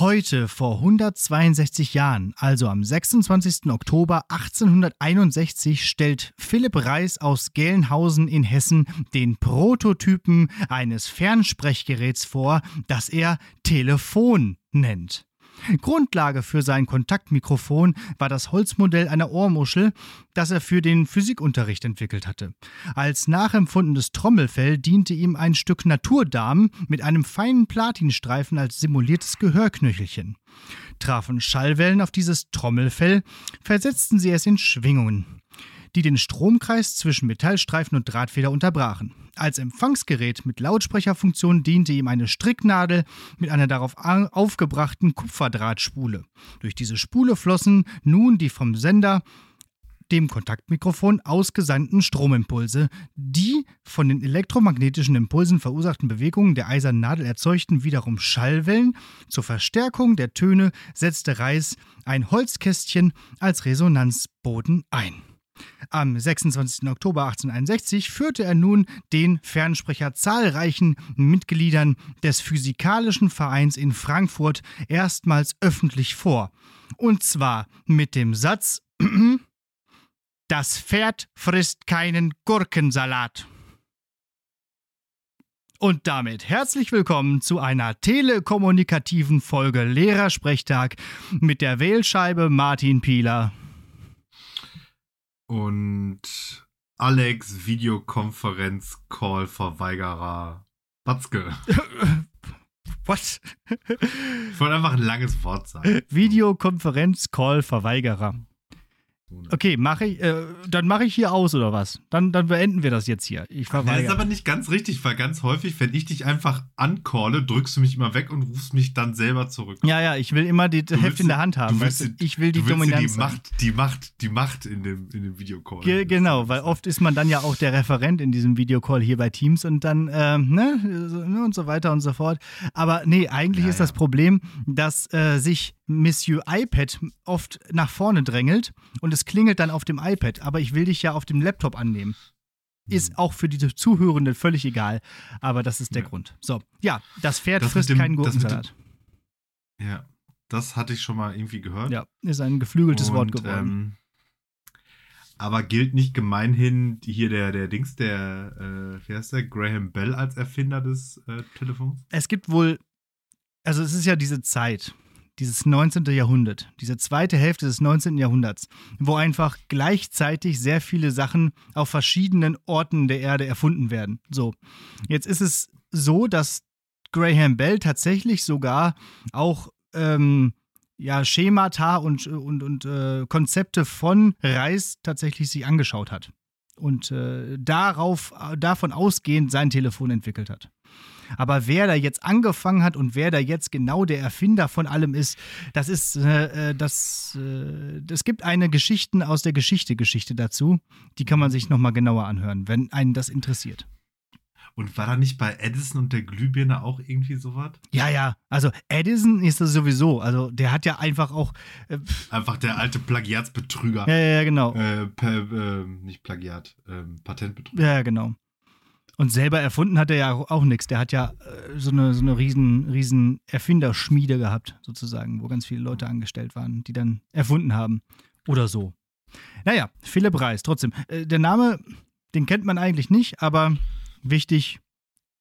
Heute, vor 162 Jahren, also am 26. Oktober 1861, stellt Philipp Reis aus Gelnhausen in Hessen den Prototypen eines Fernsprechgeräts vor, das er Telefon nennt. Grundlage für sein Kontaktmikrofon war das Holzmodell einer Ohrmuschel, das er für den Physikunterricht entwickelt hatte. Als nachempfundenes Trommelfell diente ihm ein Stück Naturdarm mit einem feinen Platinstreifen als simuliertes Gehörknöchelchen. Trafen Schallwellen auf dieses Trommelfell, versetzten sie es in Schwingungen die den Stromkreis zwischen Metallstreifen und Drahtfeder unterbrachen. Als Empfangsgerät mit Lautsprecherfunktion diente ihm eine Stricknadel mit einer darauf aufgebrachten Kupferdrahtspule. Durch diese Spule flossen nun die vom Sender dem Kontaktmikrofon ausgesandten Stromimpulse. Die von den elektromagnetischen Impulsen verursachten Bewegungen der eisernen Nadel erzeugten wiederum Schallwellen. Zur Verstärkung der Töne setzte Reis ein Holzkästchen als Resonanzboden ein. Am 26. Oktober 1861 führte er nun den Fernsprecher zahlreichen Mitgliedern des Physikalischen Vereins in Frankfurt erstmals öffentlich vor. Und zwar mit dem Satz: Das Pferd frisst keinen Gurkensalat. Und damit herzlich willkommen zu einer telekommunikativen Folge Lehrersprechtag mit der Wählscheibe Martin Pieler und Alex Videokonferenz-Call-Verweigerer Batzke. Was? Ich wollte einfach ein langes Wort sagen. Videokonferenz-Call-Verweigerer. Okay, mache ich, äh, dann mache ich hier aus oder was? Dann, dann beenden wir das jetzt hier. Ich verweigere. Das ist aber nicht ganz richtig, weil ganz häufig, wenn ich dich einfach ancalle, drückst du mich immer weg und rufst mich dann selber zurück. Ja, ja, ich will immer die du Heft in der Hand haben. Weißt du, ich will die Dominanz. Die Macht, die Macht, die Macht in dem, in dem Videocall. Ge genau, weil oft ist man dann ja auch der Referent in diesem Videocall hier bei Teams und dann, äh, ne, ne, und so weiter und so fort. Aber nee, eigentlich ja, ist ja. das Problem, dass äh, sich Monsieur iPad oft nach vorne drängelt und es klingelt dann auf dem iPad, aber ich will dich ja auf dem Laptop annehmen. Ist hm. auch für diese Zuhörenden völlig egal, aber das ist der ja. Grund. So, ja, das Pferd das frisst dem, keinen Gurkensalat. Dem, ja, das hatte ich schon mal irgendwie gehört. Ja, ist ein geflügeltes und, Wort geworden. Ähm, aber gilt nicht gemeinhin hier der, der Dings, der, äh, wie heißt der, Graham Bell als Erfinder des äh, Telefons? Es gibt wohl, also es ist ja diese Zeit, dieses 19. Jahrhundert, diese zweite Hälfte des 19. Jahrhunderts, wo einfach gleichzeitig sehr viele Sachen auf verschiedenen Orten der Erde erfunden werden. So, jetzt ist es so, dass Graham Bell tatsächlich sogar auch ähm, ja, Schemata und, und, und äh, Konzepte von Reis tatsächlich sich angeschaut hat und äh, darauf, davon ausgehend sein Telefon entwickelt hat. Aber wer da jetzt angefangen hat und wer da jetzt genau der Erfinder von allem ist, das ist, äh, äh das, äh, es gibt eine Geschichten aus der Geschichte Geschichte dazu. Die kann man sich nochmal genauer anhören, wenn einen das interessiert. Und war da nicht bei Edison und der Glühbirne auch irgendwie sowas? Ja, ja. Also Edison ist das sowieso. Also der hat ja einfach auch. Äh, einfach der alte Plagiatsbetrüger. Ja, ja, genau. Äh, per, äh, nicht Plagiat, ähm, Patentbetrüger. Ja, genau. Und selber erfunden hat er ja auch nichts. Der hat ja äh, so eine, so eine riesen, riesen Erfinderschmiede gehabt, sozusagen, wo ganz viele Leute angestellt waren, die dann erfunden haben. Oder so. Naja, Philipp Reis, trotzdem. Äh, der Name, den kennt man eigentlich nicht, aber wichtig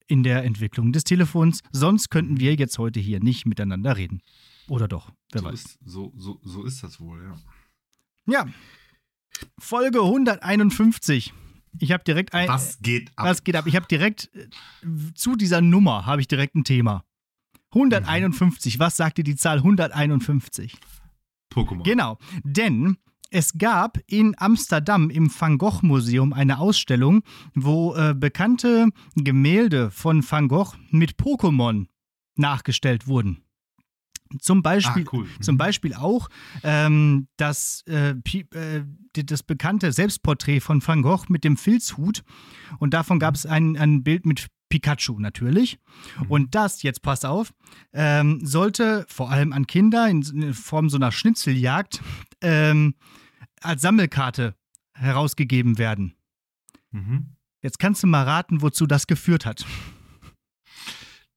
in der Entwicklung des Telefons. Sonst könnten wir jetzt heute hier nicht miteinander reden. Oder doch, wer so weiß. Ist, so, so, so ist das wohl, ja. Ja. Folge 151. Ich habe direkt ein. Was geht ab? Was geht ab? Ich habe direkt äh, zu dieser Nummer habe ich direkt ein Thema. 151. Mhm. Was sagt dir die Zahl 151? Pokémon. Genau, denn es gab in Amsterdam im Van Gogh Museum eine Ausstellung, wo äh, bekannte Gemälde von Van Gogh mit Pokémon nachgestellt wurden. Zum Beispiel, ah, cool. mhm. zum Beispiel auch ähm, das, äh, äh, das bekannte Selbstporträt von Van Gogh mit dem Filzhut. Und davon gab es ein, ein Bild mit Pikachu natürlich. Mhm. Und das, jetzt passt auf, ähm, sollte vor allem an Kinder in, in Form so einer Schnitzeljagd ähm, als Sammelkarte herausgegeben werden. Mhm. Jetzt kannst du mal raten, wozu das geführt hat.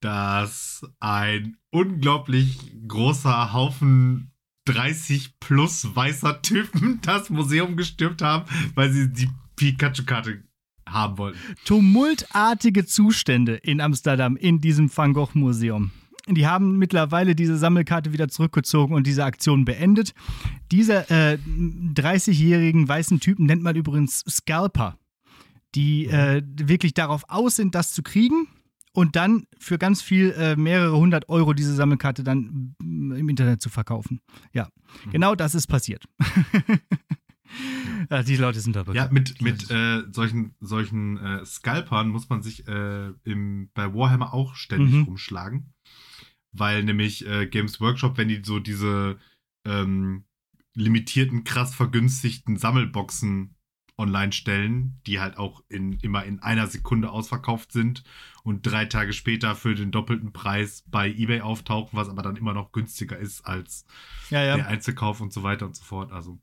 Dass ein unglaublich großer Haufen 30 plus weißer Typen das Museum gestürmt haben, weil sie die Pikachu-Karte haben wollten. Tumultartige Zustände in Amsterdam in diesem Van Gogh Museum. Die haben mittlerweile diese Sammelkarte wieder zurückgezogen und diese Aktion beendet. Diese äh, 30-jährigen weißen Typen nennt man übrigens Scalper, die äh, wirklich darauf aus sind, das zu kriegen und dann für ganz viel äh, mehrere hundert Euro diese Sammelkarte dann mm, im Internet zu verkaufen. Ja, mhm. genau das ist passiert. ja, die Leute sind da bekannt. Ja, mit, mit äh, solchen, solchen äh, Scalpern muss man sich äh, im, bei Warhammer auch ständig mhm. rumschlagen weil nämlich äh, Games Workshop, wenn die so diese ähm, limitierten, krass vergünstigten Sammelboxen online stellen, die halt auch in, immer in einer Sekunde ausverkauft sind und drei Tage später für den doppelten Preis bei eBay auftauchen, was aber dann immer noch günstiger ist als ja, ja. der Einzelkauf und so weiter und so fort. Also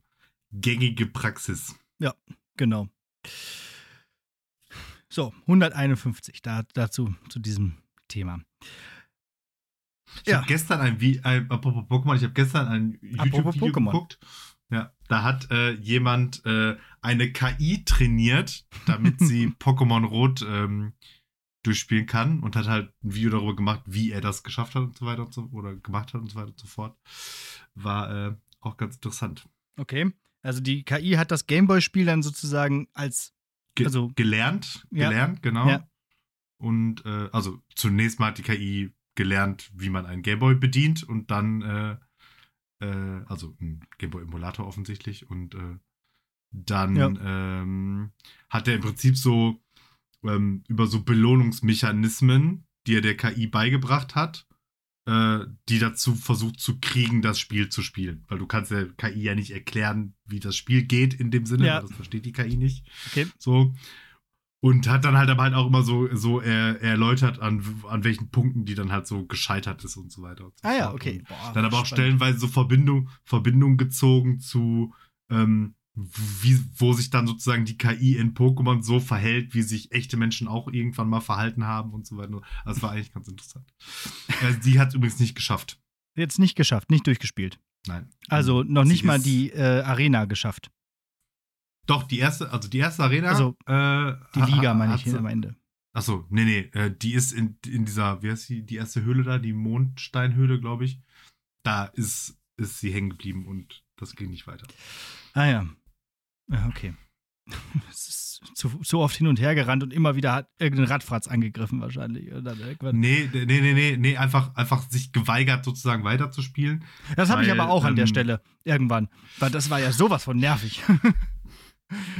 gängige Praxis. Ja, genau. So, 151 da, dazu zu diesem Thema. Ich ja. habe gestern ein, wie apropos Pokémon, ich habe gestern ein YouTube-Video geguckt. Da hat äh, jemand äh, eine KI trainiert, damit sie Pokémon Rot ähm, durchspielen kann und hat halt ein Video darüber gemacht, wie er das geschafft hat und so weiter und so oder gemacht hat und so weiter und so fort. War äh, auch ganz interessant. Okay, also die KI hat das Gameboy-Spiel dann sozusagen als Ge also gelernt, gelernt, ja. genau. Ja. Und äh, also zunächst mal hat die KI gelernt, wie man einen Gameboy bedient und dann, äh, äh, also ein Gameboy-Emulator offensichtlich und äh, dann ja. ähm, hat er im Prinzip so ähm, über so Belohnungsmechanismen, die er der KI beigebracht hat, äh, die dazu versucht zu kriegen, das Spiel zu spielen. Weil du kannst der KI ja nicht erklären, wie das Spiel geht in dem Sinne, ja. das versteht die KI nicht. Okay. So. Und hat dann halt aber halt auch immer so, so er, erläutert, an, an welchen Punkten die dann halt so gescheitert ist und so weiter. Und so ah ja, okay. Boah, dann aber auch stellenweise so Verbindung, Verbindung gezogen zu, ähm, wie, wo sich dann sozusagen die KI in Pokémon so verhält, wie sich echte Menschen auch irgendwann mal verhalten haben und so weiter. Also das war eigentlich ganz interessant. äh, sie hat es übrigens nicht geschafft. Jetzt nicht geschafft, nicht durchgespielt. Nein. Also noch sie nicht mal die äh, Arena geschafft. Doch, die erste, also die erste Arena. Also äh, die Liga meine ich am Ende. Achso, nee, nee, äh, die ist in, in dieser, wie heißt die, die erste Höhle da, die Mondsteinhöhle, glaube ich. Da ist, ist sie hängen geblieben und das ging nicht weiter. Ah ja. Ja, okay. Es ist zu, zu oft hin und her gerannt und immer wieder hat irgendein Radfratz angegriffen wahrscheinlich. nee, nee, nee, nee, nee, einfach, einfach sich geweigert sozusagen weiterzuspielen. Das habe ich aber auch ähm, an der ähm, Stelle irgendwann. Weil das war ja sowas von nervig.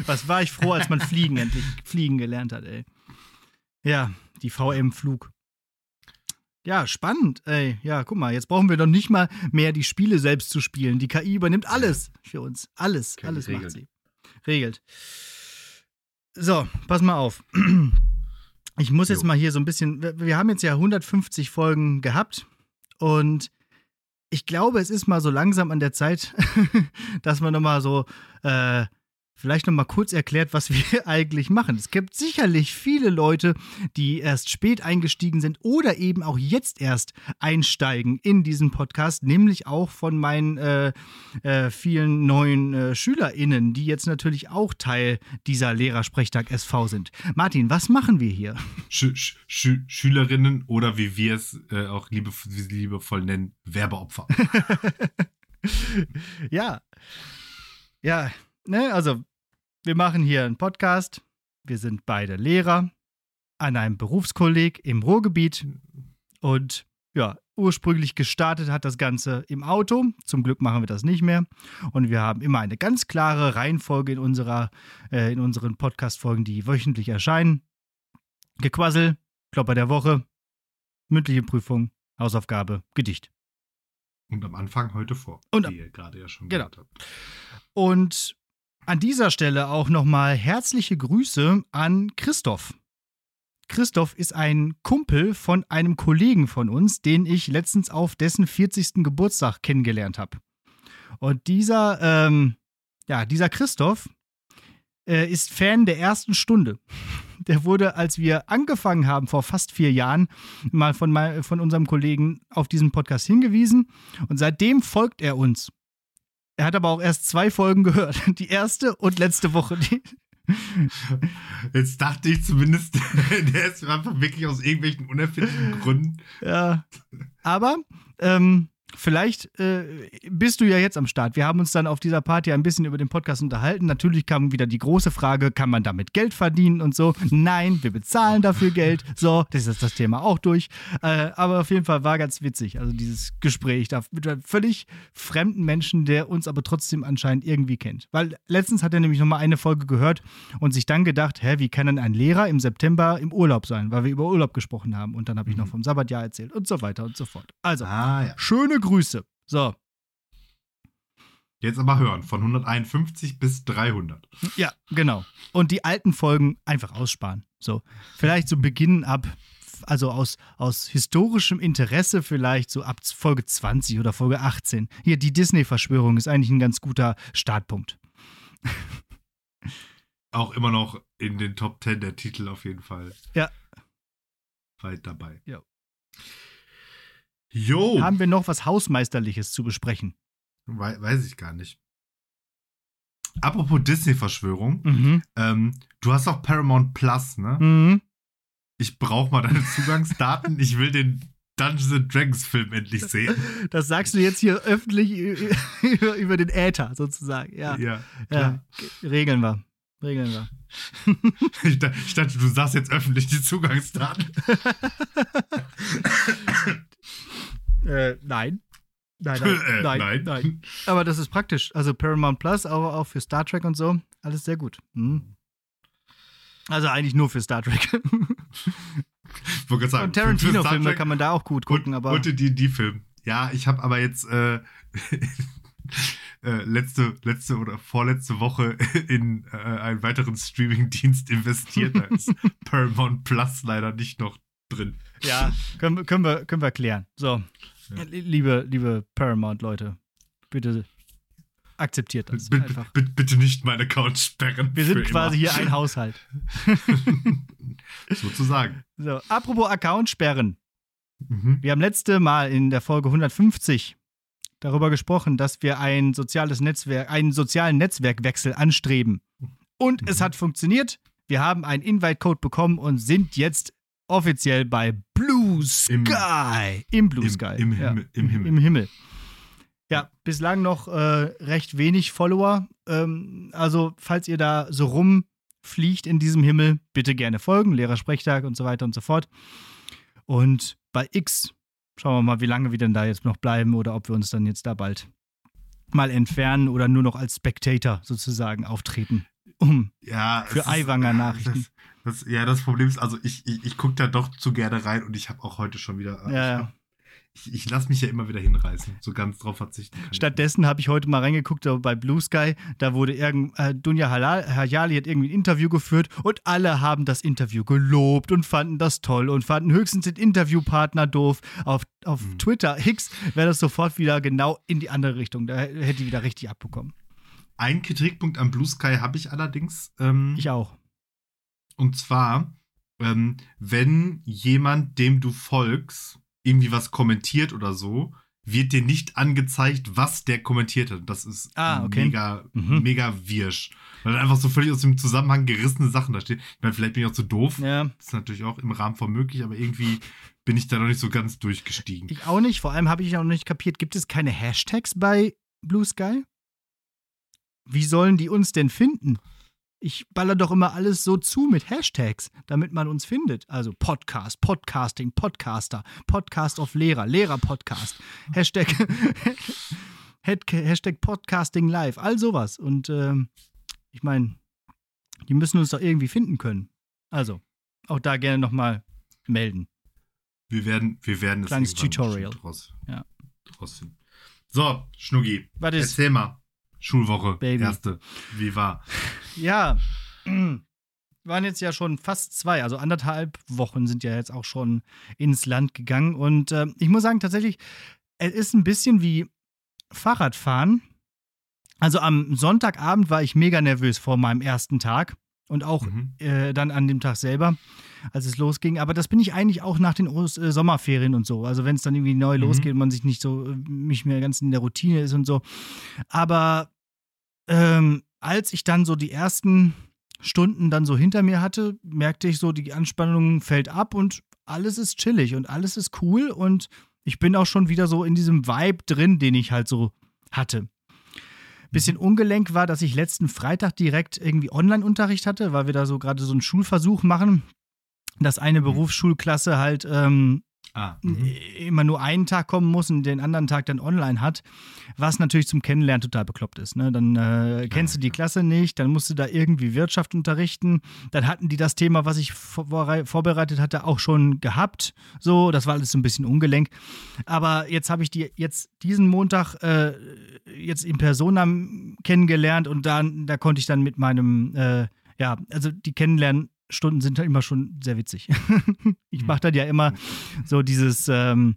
Was war ich froh, als man Fliegen endlich fliegen gelernt hat, ey. Ja, die VM-Flug. Ja, spannend, ey. Ja, guck mal, jetzt brauchen wir doch nicht mal mehr die Spiele selbst zu spielen. Die KI übernimmt alles für uns. Alles, okay, alles macht sie. Regelt. So, pass mal auf. Ich muss jetzt jo. mal hier so ein bisschen. Wir haben jetzt ja 150 Folgen gehabt und ich glaube, es ist mal so langsam an der Zeit, dass man nochmal so äh, vielleicht noch mal kurz erklärt, was wir eigentlich machen. Es gibt sicherlich viele Leute, die erst spät eingestiegen sind oder eben auch jetzt erst einsteigen in diesen Podcast, nämlich auch von meinen äh, äh, vielen neuen äh, SchülerInnen, die jetzt natürlich auch Teil dieser Lehrersprechtag SV sind. Martin, was machen wir hier? Sch Sch Schülerinnen oder wie wir es äh, auch liebe, liebevoll nennen, Werbeopfer. ja. Ja, ne, also wir machen hier einen Podcast. Wir sind beide Lehrer an einem Berufskolleg im Ruhrgebiet. Und ja, ursprünglich gestartet hat das Ganze im Auto. Zum Glück machen wir das nicht mehr. Und wir haben immer eine ganz klare Reihenfolge in, unserer, äh, in unseren Podcast-Folgen, die wöchentlich erscheinen. Gequassel, Klopper der Woche, mündliche Prüfung, Hausaufgabe, Gedicht. Und am Anfang heute vor, Und, wie ihr gerade ja schon genau. gehört habt. Und an dieser Stelle auch nochmal herzliche Grüße an Christoph. Christoph ist ein Kumpel von einem Kollegen von uns, den ich letztens auf dessen 40. Geburtstag kennengelernt habe. Und dieser, ähm, ja, dieser Christoph äh, ist Fan der ersten Stunde. Der wurde, als wir angefangen haben, vor fast vier Jahren, mal von, mal von unserem Kollegen auf diesen Podcast hingewiesen. Und seitdem folgt er uns. Er hat aber auch erst zwei Folgen gehört. Die erste und letzte Woche. Jetzt dachte ich zumindest, der ist einfach wirklich aus irgendwelchen unerfindlichen Gründen. Ja. Aber ähm, Vielleicht äh, bist du ja jetzt am Start. Wir haben uns dann auf dieser Party ein bisschen über den Podcast unterhalten. Natürlich kam wieder die große Frage, kann man damit Geld verdienen und so. Nein, wir bezahlen dafür Geld. So, das ist das Thema auch durch. Äh, aber auf jeden Fall war ganz witzig. Also dieses Gespräch da mit einem völlig fremden Menschen, der uns aber trotzdem anscheinend irgendwie kennt. Weil letztens hat er nämlich nochmal eine Folge gehört und sich dann gedacht, hä, wie kann denn ein Lehrer im September im Urlaub sein? Weil wir über Urlaub gesprochen haben. Und dann habe ich noch mhm. vom Sabbatjahr erzählt und so weiter und so fort. Also, ah, ja. schöne Grüße. So. Jetzt aber hören, von 151 bis 300. Ja, genau. Und die alten Folgen einfach aussparen. So, vielleicht so beginnen ab, also aus, aus historischem Interesse vielleicht so ab Folge 20 oder Folge 18. Hier, die Disney-Verschwörung ist eigentlich ein ganz guter Startpunkt. Auch immer noch in den Top 10 der Titel auf jeden Fall. Ja. Weit dabei. Ja. Jo. Haben wir noch was Hausmeisterliches zu besprechen? We weiß ich gar nicht. Apropos Disney-Verschwörung, mhm. ähm, du hast auch Paramount Plus, ne? Mhm. Ich brauche mal deine Zugangsdaten. ich will den Dungeons and Dragons Film endlich sehen. Das sagst du jetzt hier öffentlich über, über den Äther sozusagen. Ja. Ja, ja. Regeln wir. Regeln wir. ich, dachte, du sagst jetzt öffentlich die Zugangsdaten. Äh, nein. Nein, nein, äh, nein, nein, nein, Aber das ist praktisch. Also Paramount Plus, auch, auch für Star Trek und so, alles sehr gut. Hm. Also eigentlich nur für Star Trek. sagen, und Tarantino-Filme kann man da auch gut gucken, und, aber. Und die, die Film. Ja, ich habe aber jetzt äh, äh, letzte, letzte oder vorletzte Woche in äh, einen weiteren Streaming-Dienst investiert. Da ist Paramount Plus leider nicht noch drin. Ja, können, können, wir, können wir klären. So, ja. liebe, liebe Paramount-Leute, bitte akzeptiert das. B bitte nicht meinen Account sperren. Wir sind quasi immer. hier ein Haushalt. Sozusagen. So, apropos Account sperren. Mhm. Wir haben letzte Mal in der Folge 150 darüber gesprochen, dass wir ein soziales Netzwerk, einen sozialen Netzwerkwechsel anstreben. Und mhm. es hat funktioniert. Wir haben einen Invite-Code bekommen und sind jetzt offiziell bei Blue Sky. Im, Im Blue im, Sky. Im, ja. Himmel, Im, Himmel. Im Himmel. Ja, bislang noch äh, recht wenig Follower. Ähm, also, falls ihr da so rumfliegt in diesem Himmel, bitte gerne folgen. Lehrersprechtag und so weiter und so fort. Und bei X schauen wir mal, wie lange wir denn da jetzt noch bleiben oder ob wir uns dann jetzt da bald mal entfernen oder nur noch als Spectator sozusagen auftreten um ja, für Eiwanger Nachrichten. Das, das, ja, das Problem ist, also ich, ich, ich gucke da doch zu gerne rein und ich habe auch heute schon wieder. Ja, ja. Ich, ich lasse mich ja immer wieder hinreißen, so ganz drauf verzichten. Stattdessen habe ich heute mal reingeguckt bei Blue Sky, da wurde irgend, äh, Dunja Hayali hat irgendwie ein Interview geführt und alle haben das Interview gelobt und fanden das toll und fanden höchstens den Interviewpartner doof. Auf, auf hm. Twitter, Hicks, wäre das sofort wieder genau in die andere Richtung. Da hätte die wieder richtig abbekommen. Ein Kritikpunkt am Blue Sky habe ich allerdings. Ähm, ich auch. Und zwar, ähm, wenn jemand, dem du folgst, irgendwie was kommentiert oder so, wird dir nicht angezeigt, was der kommentiert hat. Das ist ah, okay. mega, mhm. mega wirsch. Weil dann einfach so völlig aus dem Zusammenhang gerissene Sachen da stehen. Ich meine, vielleicht bin ich auch zu doof. Ja. Das ist natürlich auch im Rahmen von möglich, aber irgendwie bin ich da noch nicht so ganz durchgestiegen. Ich auch nicht. Vor allem habe ich auch noch nicht kapiert, gibt es keine Hashtags bei Blue Sky? Wie sollen die uns denn finden? Ich baller doch immer alles so zu mit Hashtags, damit man uns findet. Also Podcast, Podcasting, Podcaster, Podcast of Lehrer, Lehrer-Podcast, Hashtag, Hashtag Podcasting Live, all sowas. Und ähm, ich meine, die müssen uns doch irgendwie finden können. Also, auch da gerne nochmal melden. Wir werden, wir werden es Kleines Tutorial. Draus, ja. draus finden. So, Schnuggi, Was ist? erzähl mal. Schulwoche, Baby. erste. Wie war? Ja, waren jetzt ja schon fast zwei, also anderthalb Wochen sind ja jetzt auch schon ins Land gegangen. Und äh, ich muss sagen, tatsächlich, es ist ein bisschen wie Fahrradfahren, Also am Sonntagabend war ich mega nervös vor meinem ersten Tag und auch mhm. äh, dann an dem Tag selber, als es losging. Aber das bin ich eigentlich auch nach den Ost äh, Sommerferien und so. Also wenn es dann irgendwie neu mhm. losgeht und man sich nicht so, nicht mehr ganz in der Routine ist und so. Aber ähm, als ich dann so die ersten Stunden dann so hinter mir hatte, merkte ich so, die Anspannung fällt ab und alles ist chillig und alles ist cool und ich bin auch schon wieder so in diesem Vibe drin, den ich halt so hatte. Bisschen mhm. ungelenk war, dass ich letzten Freitag direkt irgendwie Online-Unterricht hatte, weil wir da so gerade so einen Schulversuch machen, dass eine mhm. Berufsschulklasse halt ähm, ah, mhm. immer nur einen Tag kommen muss und den anderen Tag dann online hat, was natürlich zum Kennenlernen total bekloppt ist. Ne? Dann äh, kennst du die Klasse nicht, dann musst du da irgendwie Wirtschaft unterrichten. Dann hatten die das Thema, was ich vor vorbereitet hatte, auch schon gehabt. So, das war alles so ein bisschen ungelenk. Aber jetzt habe ich die jetzt diesen Montag äh, jetzt in Persona kennengelernt und dann, da konnte ich dann mit meinem, äh, ja, also die Kennenlernen Stunden sind halt immer schon sehr witzig. ich mache dann ja immer so dieses, ähm,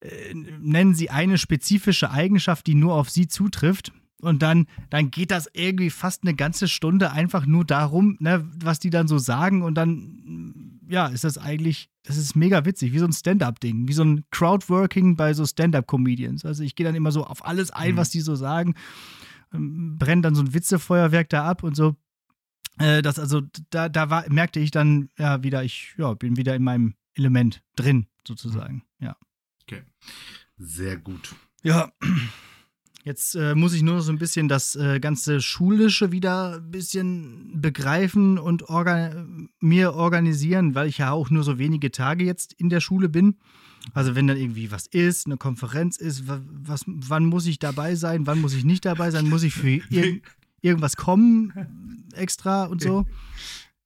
äh, nennen Sie eine spezifische Eigenschaft, die nur auf Sie zutrifft. Und dann, dann geht das irgendwie fast eine ganze Stunde einfach nur darum, ne, was die dann so sagen. Und dann, ja, ist das eigentlich, das ist mega witzig, wie so ein Stand-up-Ding, wie so ein Crowdworking bei so Stand-up-Comedians. Also ich gehe dann immer so auf alles ein, mhm. was die so sagen, ähm, brenne dann so ein Witzefeuerwerk da ab und so. Äh, das also, da, da war, merkte ich dann ja wieder, ich ja, bin wieder in meinem Element drin, sozusagen. Ja. Okay. Sehr gut. Ja. Jetzt äh, muss ich nur noch so ein bisschen das äh, ganze Schulische wieder ein bisschen begreifen und orga mir organisieren, weil ich ja auch nur so wenige Tage jetzt in der Schule bin. Also wenn dann irgendwie was ist, eine Konferenz ist, was, wann muss ich dabei sein, wann muss ich nicht dabei sein, muss ich für ir irgendwas kommen extra und so.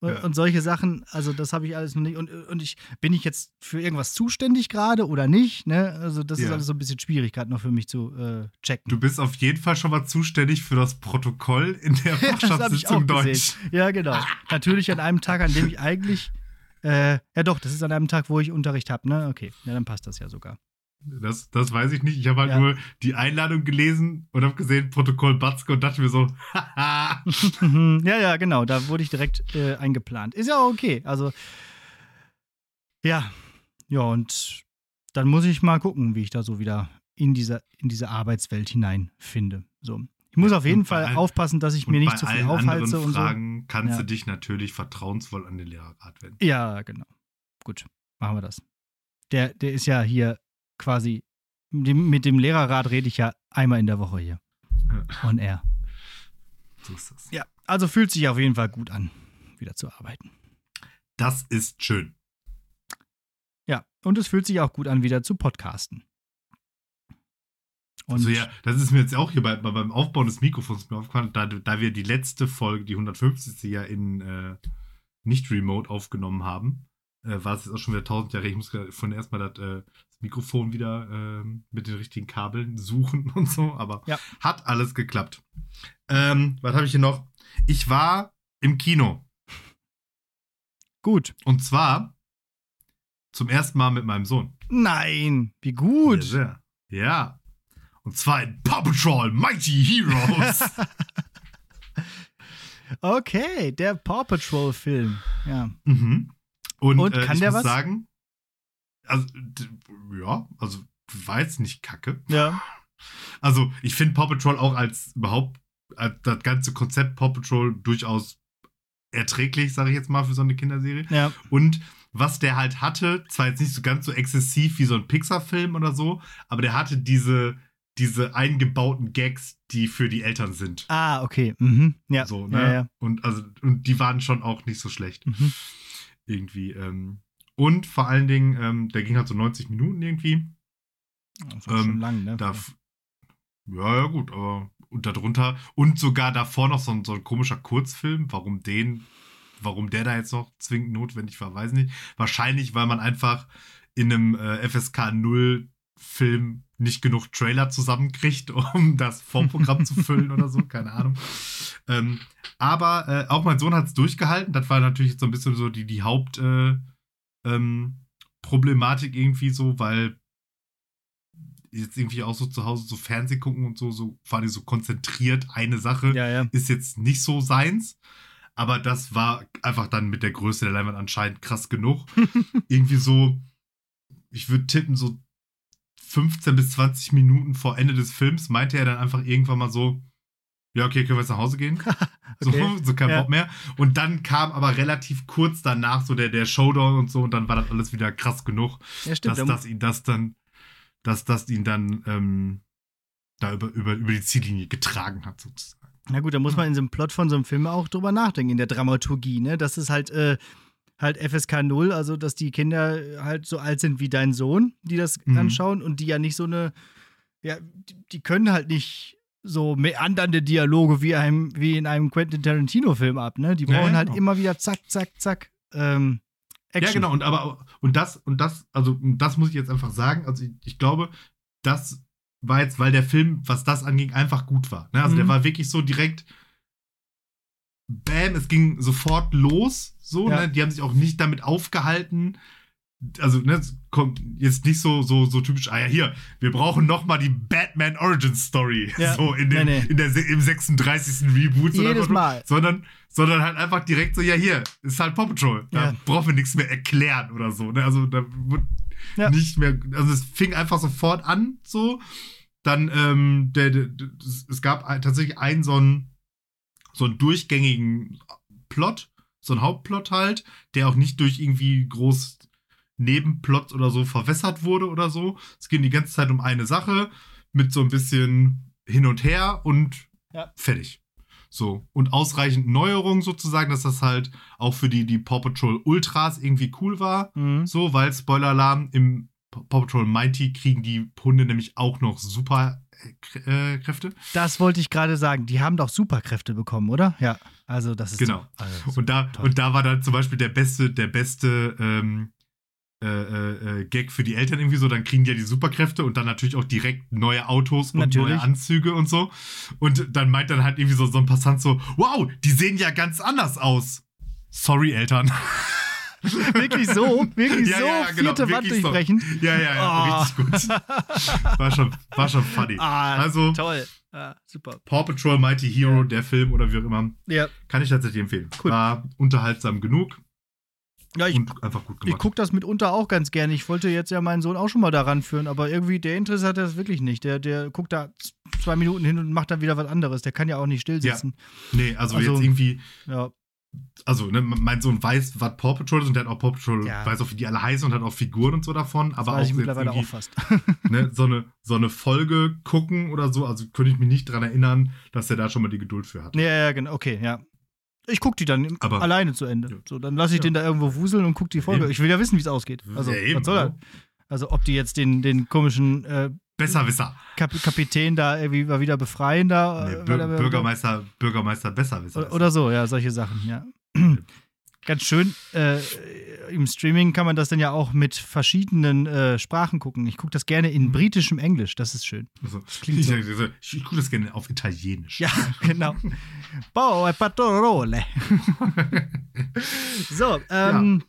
Und, ja. und solche Sachen, also das habe ich alles noch nicht. Und, und ich bin ich jetzt für irgendwas zuständig gerade oder nicht? Ne? Also das ja. ist alles so ein bisschen schwierig gerade noch für mich zu äh, checken. Du bist auf jeden Fall schon mal zuständig für das Protokoll in der Fachschaftssitzung Deutsch. Gesehen. Ja, genau. Natürlich an einem Tag, an dem ich eigentlich äh, ja doch, das ist an einem Tag, wo ich Unterricht habe, ne? Okay, ja, dann passt das ja sogar. Das, das weiß ich nicht. Ich habe halt ja. nur die Einladung gelesen und habe gesehen, Protokoll Batzke und dachte mir so, Ja, ja, genau. Da wurde ich direkt äh, eingeplant. Ist ja okay. Also, ja. Ja, und dann muss ich mal gucken, wie ich da so wieder in diese, in diese Arbeitswelt hineinfinde. So. Ich muss auf jeden Fall aufpassen, dass ich mir nicht zu viel aufhalte und Fragen so. kannst ja. du dich natürlich vertrauensvoll an den Lehrerrat wenden. Ja, genau. Gut, machen wir das. Der, der ist ja hier quasi, mit dem Lehrerrat rede ich ja einmal in der Woche hier. On air. So ist das. Ja, also fühlt sich auf jeden Fall gut an, wieder zu arbeiten. Das ist schön. Ja, und es fühlt sich auch gut an, wieder zu podcasten. Und also ja, das ist mir jetzt auch hier bei, beim Aufbauen des Mikrofons mir aufgefallen, da, da wir die letzte Folge, die 150. ja in äh, nicht remote aufgenommen haben, äh, war es jetzt auch schon wieder 1000 Jahre. Ich muss von erstmal das, äh, das Mikrofon wieder äh, mit den richtigen Kabeln suchen und so, aber ja. hat alles geklappt. Ähm, was habe ich hier noch? Ich war im Kino. Gut. Und zwar zum ersten Mal mit meinem Sohn. Nein, wie gut. Ja, ja. Und zwar in Paw Patrol Mighty Heroes. okay, der Paw Patrol Film. Ja. Mhm. Und, Und äh, kann ich der muss was? sagen, also, ja, also war jetzt nicht kacke. Ja. Also, ich finde Paw Patrol auch als überhaupt, als das ganze Konzept Paw Patrol durchaus erträglich, sage ich jetzt mal, für so eine Kinderserie. Ja. Und was der halt hatte, zwar jetzt nicht so ganz so exzessiv wie so ein Pixar-Film oder so, aber der hatte diese, diese eingebauten Gags, die für die Eltern sind. Ah, okay. Mhm. Ja. So, ne? Ja, ja. Und, also, und die waren schon auch nicht so schlecht. Mhm irgendwie. Ähm, und vor allen Dingen, ähm, der ging halt so 90 Minuten irgendwie. Das war ähm, schon lang, ne? Da, ja, ja, gut, aber und darunter und sogar davor noch so ein, so ein komischer Kurzfilm. Warum den, warum der da jetzt noch zwingend notwendig war, weiß nicht. Wahrscheinlich, weil man einfach in einem äh, FSK 0 Film nicht genug Trailer zusammenkriegt, um das Vorprogramm zu füllen oder so, keine Ahnung. Ähm, aber äh, auch mein Sohn hat es durchgehalten. Das war natürlich so ein bisschen so die, die Hauptproblematik äh, ähm, irgendwie so, weil jetzt irgendwie auch so zu Hause so Fernseh gucken und so, so allem so konzentriert eine Sache ja, ja. ist jetzt nicht so seins. Aber das war einfach dann mit der Größe der Leinwand anscheinend krass genug. irgendwie so, ich würde tippen, so 15 bis 20 Minuten vor Ende des Films meinte er dann einfach irgendwann mal so, ja, okay, können wir jetzt nach Hause gehen? okay. so, so kein ja. Bock mehr. Und dann kam aber relativ kurz danach so der, der Showdown und so und dann war das alles wieder krass genug, ja, stimmt, dass, dass ihn das dann, dass das ihn dann ähm, da über, über, über die Ziellinie getragen hat, sozusagen. Na gut, da muss man in so einem Plot von so einem Film auch drüber nachdenken, in der Dramaturgie, ne? Das ist halt, äh, halt FSK 0, also dass die Kinder halt so alt sind wie dein Sohn, die das mhm. anschauen und die ja nicht so eine, ja, die können halt nicht so meandernde Dialoge wie, einem, wie in einem Quentin Tarantino-Film ab, ne? Die brauchen ja, halt genau. immer wieder zack, zack, zack. Ähm, Action. Ja, genau, und aber und das, und das, also das muss ich jetzt einfach sagen. Also ich, ich glaube, das war jetzt, weil der Film, was das anging, einfach gut war. Ne? Also mhm. der war wirklich so direkt bam, es ging sofort los. So, ja. ne? Die haben sich auch nicht damit aufgehalten, also ne, kommt jetzt nicht so so so typisch ah ja hier wir brauchen noch mal die Batman Origin Story ja. so in, dem, nee, nee. in der im 36. Reboot jedes Mal sondern sondern halt einfach direkt so ja hier ist halt Paw Patrol da ja. brauchen wir nichts mehr erklären oder so ne? also da wird ja. nicht mehr also es fing einfach sofort an so dann ähm, der, der, der es gab tatsächlich einen so einen so einen durchgängigen Plot so ein Hauptplot halt, der auch nicht durch irgendwie groß Nebenplot oder so verwässert wurde oder so. Es ging die ganze Zeit um eine Sache mit so ein bisschen hin und her und ja. fertig. So. Und ausreichend Neuerungen sozusagen, dass das halt auch für die, die Paw Patrol Ultras irgendwie cool war. Mhm. So, weil Spoiler-Alarm, im Paw Patrol Mighty kriegen die Hunde nämlich auch noch super äh, Kräfte. Das wollte ich gerade sagen. Die haben doch Superkräfte bekommen, oder? Ja. Also das ist genau. So, also und da toll. und da war dann zum Beispiel der beste der beste ähm, äh, äh, äh, Gag für die Eltern irgendwie so, dann kriegen die ja die Superkräfte und dann natürlich auch direkt neue Autos und natürlich. neue Anzüge und so. Und dann meint dann halt irgendwie so, so ein Passant so, wow, die sehen ja ganz anders aus. Sorry, Eltern. wirklich so, wirklich ja, so, ja, genau, vierte Wand durchbrechen. So. Ja, ja, ja, oh. richtig gut. War schon, war schon funny. Ah, also, toll. Ja, super. Paw Patrol Mighty Hero, der Film oder wie auch immer. Ja. Kann ich tatsächlich empfehlen. Cool. War unterhaltsam genug. Ja, ich, einfach gut gemacht. Ich gucke das mitunter auch ganz gerne. Ich wollte jetzt ja meinen Sohn auch schon mal daran führen, aber irgendwie der interessiert das wirklich nicht. Der, der guckt da zwei Minuten hin und macht dann wieder was anderes. Der kann ja auch nicht still sitzen. Ja. Nee, also, also, jetzt irgendwie. Ja. Also, ne, mein Sohn weiß, was Paw Patrol ist und der hat auch Paw Patrol, ja. weiß auch, wie die alle heißen und hat auch Figuren und so davon. Aber das weiß auch ich mittlerweile auch fast. ne, so, eine, so eine Folge gucken oder so, also könnte ich mich nicht daran erinnern, dass er da schon mal die Geduld für hat. Ja, ja, genau. Okay, ja. Ich gucke die dann aber, alleine zu Ende. Ja. So, dann lasse ich ja. den da irgendwo wuseln und gucke die Folge. Eben. Ich will ja wissen, wie es ausgeht. Also, ja, was soll das? Also, ob die jetzt den, den komischen äh, Besserwisser. Kap Kapitän da irgendwie mal wieder befreien da. Nee, Bür Bürgermeister, Bürgermeister Besserwisser. Oder, oder so, ja, solche Sachen, ja ganz schön. Äh, Im Streaming kann man das dann ja auch mit verschiedenen äh, Sprachen gucken. Ich gucke das gerne in mhm. britischem Englisch, das ist schön. Also, ich, so. ich, ich gucke das gerne auf Italienisch. Ja, genau. Boh, Patorole. so, ähm,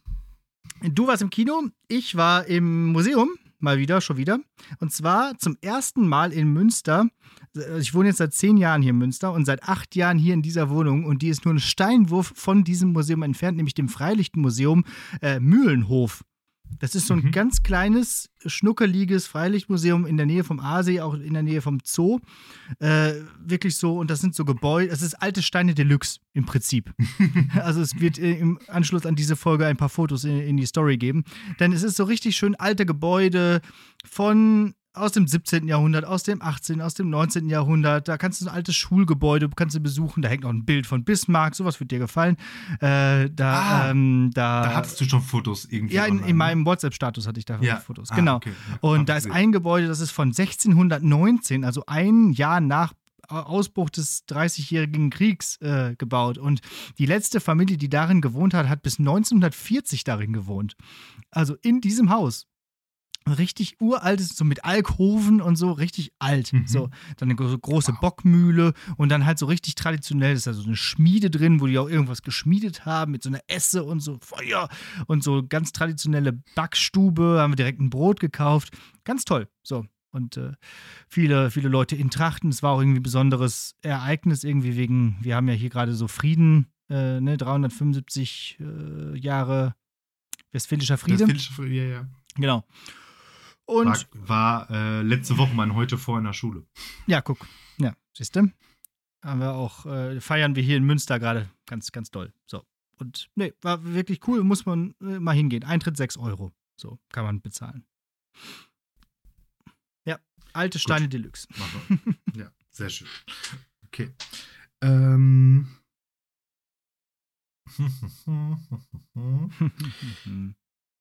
ja. du warst im Kino, ich war im Museum, mal wieder, schon wieder. Und zwar zum ersten Mal in Münster ich wohne jetzt seit zehn Jahren hier in Münster und seit acht Jahren hier in dieser Wohnung und die ist nur ein Steinwurf von diesem Museum entfernt, nämlich dem Freilichtmuseum äh, Mühlenhof. Das ist so ein mhm. ganz kleines, schnuckeliges Freilichtmuseum in der Nähe vom Aasee, auch in der Nähe vom Zoo. Äh, wirklich so, und das sind so Gebäude, es ist alte Steine Deluxe im Prinzip. also es wird äh, im Anschluss an diese Folge ein paar Fotos in, in die Story geben. Denn es ist so richtig schön alte Gebäude von aus dem 17. Jahrhundert, aus dem 18., aus dem 19. Jahrhundert. Da kannst du ein altes Schulgebäude kannst du besuchen. Da hängt noch ein Bild von Bismarck. Sowas wird dir gefallen. Äh, da, ah, ähm, da, da hattest du schon Fotos irgendwie. Ja, in, in meinem WhatsApp-Status hatte ich da ja. Fotos. Ah, genau. Okay. Ja, Und da ist ein Gebäude, das ist von 1619, also ein Jahr nach Ausbruch des 30-jährigen Kriegs äh, gebaut. Und die letzte Familie, die darin gewohnt hat, hat bis 1940 darin gewohnt. Also in diesem Haus richtig uraltes, so mit Alkoven und so, richtig alt. Mhm. So, dann eine große wow. Bockmühle und dann halt so richtig traditionell, ist da so eine Schmiede drin, wo die auch irgendwas geschmiedet haben, mit so einer Esse und so Feuer und so ganz traditionelle Backstube, haben wir direkt ein Brot gekauft. Ganz toll. So. Und äh, viele, viele Leute in Trachten. Es war auch irgendwie ein besonderes Ereignis, irgendwie wegen, wir haben ja hier gerade so Frieden, äh, ne, 375 äh, Jahre Westfälischer Friede. Westfälischer Friede, ja, ja. Genau. Und war, war äh, letzte Woche mein heute vor in der Schule. Ja, guck. Ja, siehst du? Haben wir auch, äh, feiern wir hier in Münster gerade ganz, ganz doll. So. Und nee, war wirklich cool, muss man äh, mal hingehen. Eintritt 6 Euro. So, kann man bezahlen. Ja, alte Steine Gut. Deluxe. ja, sehr schön. Okay. Ähm.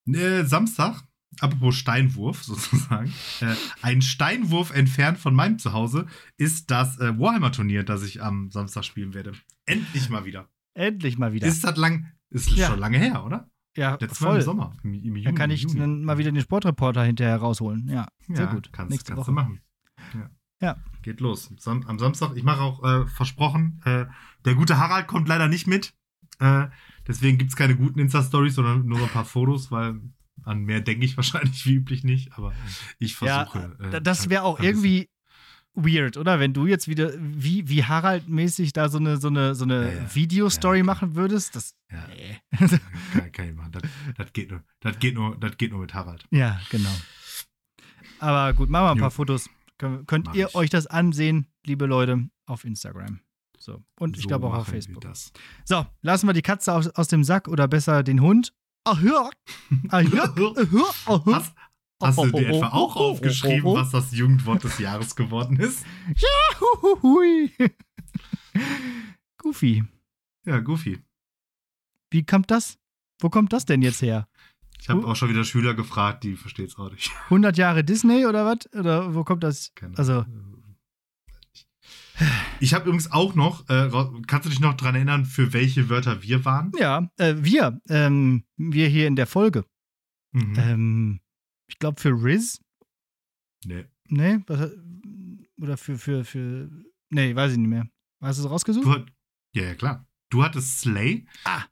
ne, Samstag, apropos Steinwurf sozusagen, äh, ein Steinwurf entfernt von meinem Zuhause ist das äh, Warhammer-Turnier, das ich am Samstag spielen werde. Endlich mal wieder. Endlich mal wieder. Ist das lang, ist ja. schon lange her, oder? Ja, Letztes voll. Mal im Sommer, im, im Juni. Da kann ich dann mal wieder den Sportreporter hinterher rausholen. Ja, sehr ja, gut. Kannst, Nächste kannst Woche. du machen. Ja. ja. Geht los. Am Samstag, ich mache auch äh, versprochen, äh, der gute Harald kommt leider nicht mit. Äh, deswegen gibt es keine guten Insta-Stories, sondern nur so ein paar Fotos, weil an mehr denke ich wahrscheinlich wie üblich nicht. Aber ich versuche. Ja, das wäre auch irgendwie weird, oder? Wenn du jetzt wieder wie, wie Harald-mäßig da so eine, so eine, so eine ja, ja. Videostory ja, machen würdest, das. Ja. Nee. kann, kann ich machen. Das, das, geht nur, das, geht nur, das geht nur mit Harald. Ja, genau. Aber gut, machen wir ein paar jo. Fotos. Könnt, könnt ihr ich. euch das ansehen, liebe Leute, auf Instagram. So. Und so ich glaube auch auf Facebook. So, lassen wir die Katze aus, aus dem Sack oder besser den Hund. Ach, hör. Ach, hör. Ach, hör. Hast du dir etwa auch aufgeschrieben, was das Jugendwort des Jahres geworden ist? Ja, hui. Goofy. Ja, Goofy. Wie kommt das? Wo kommt das denn jetzt her? Ich habe auch schon wieder Schüler gefragt, die verstehen es auch nicht. 100 Jahre Disney oder was? Oder wo kommt das? Keine also. Ich habe übrigens auch noch, äh, kannst du dich noch dran erinnern, für welche Wörter wir waren? Ja, äh, wir. Ähm, wir hier in der Folge. Mhm. Ähm, ich glaube für Riz. Nee. Nee? Was, oder für, für, für. Nee, weiß ich nicht mehr. Hast du es rausgesucht? Du, ja, ja, klar. Du hattest Slay. Ah.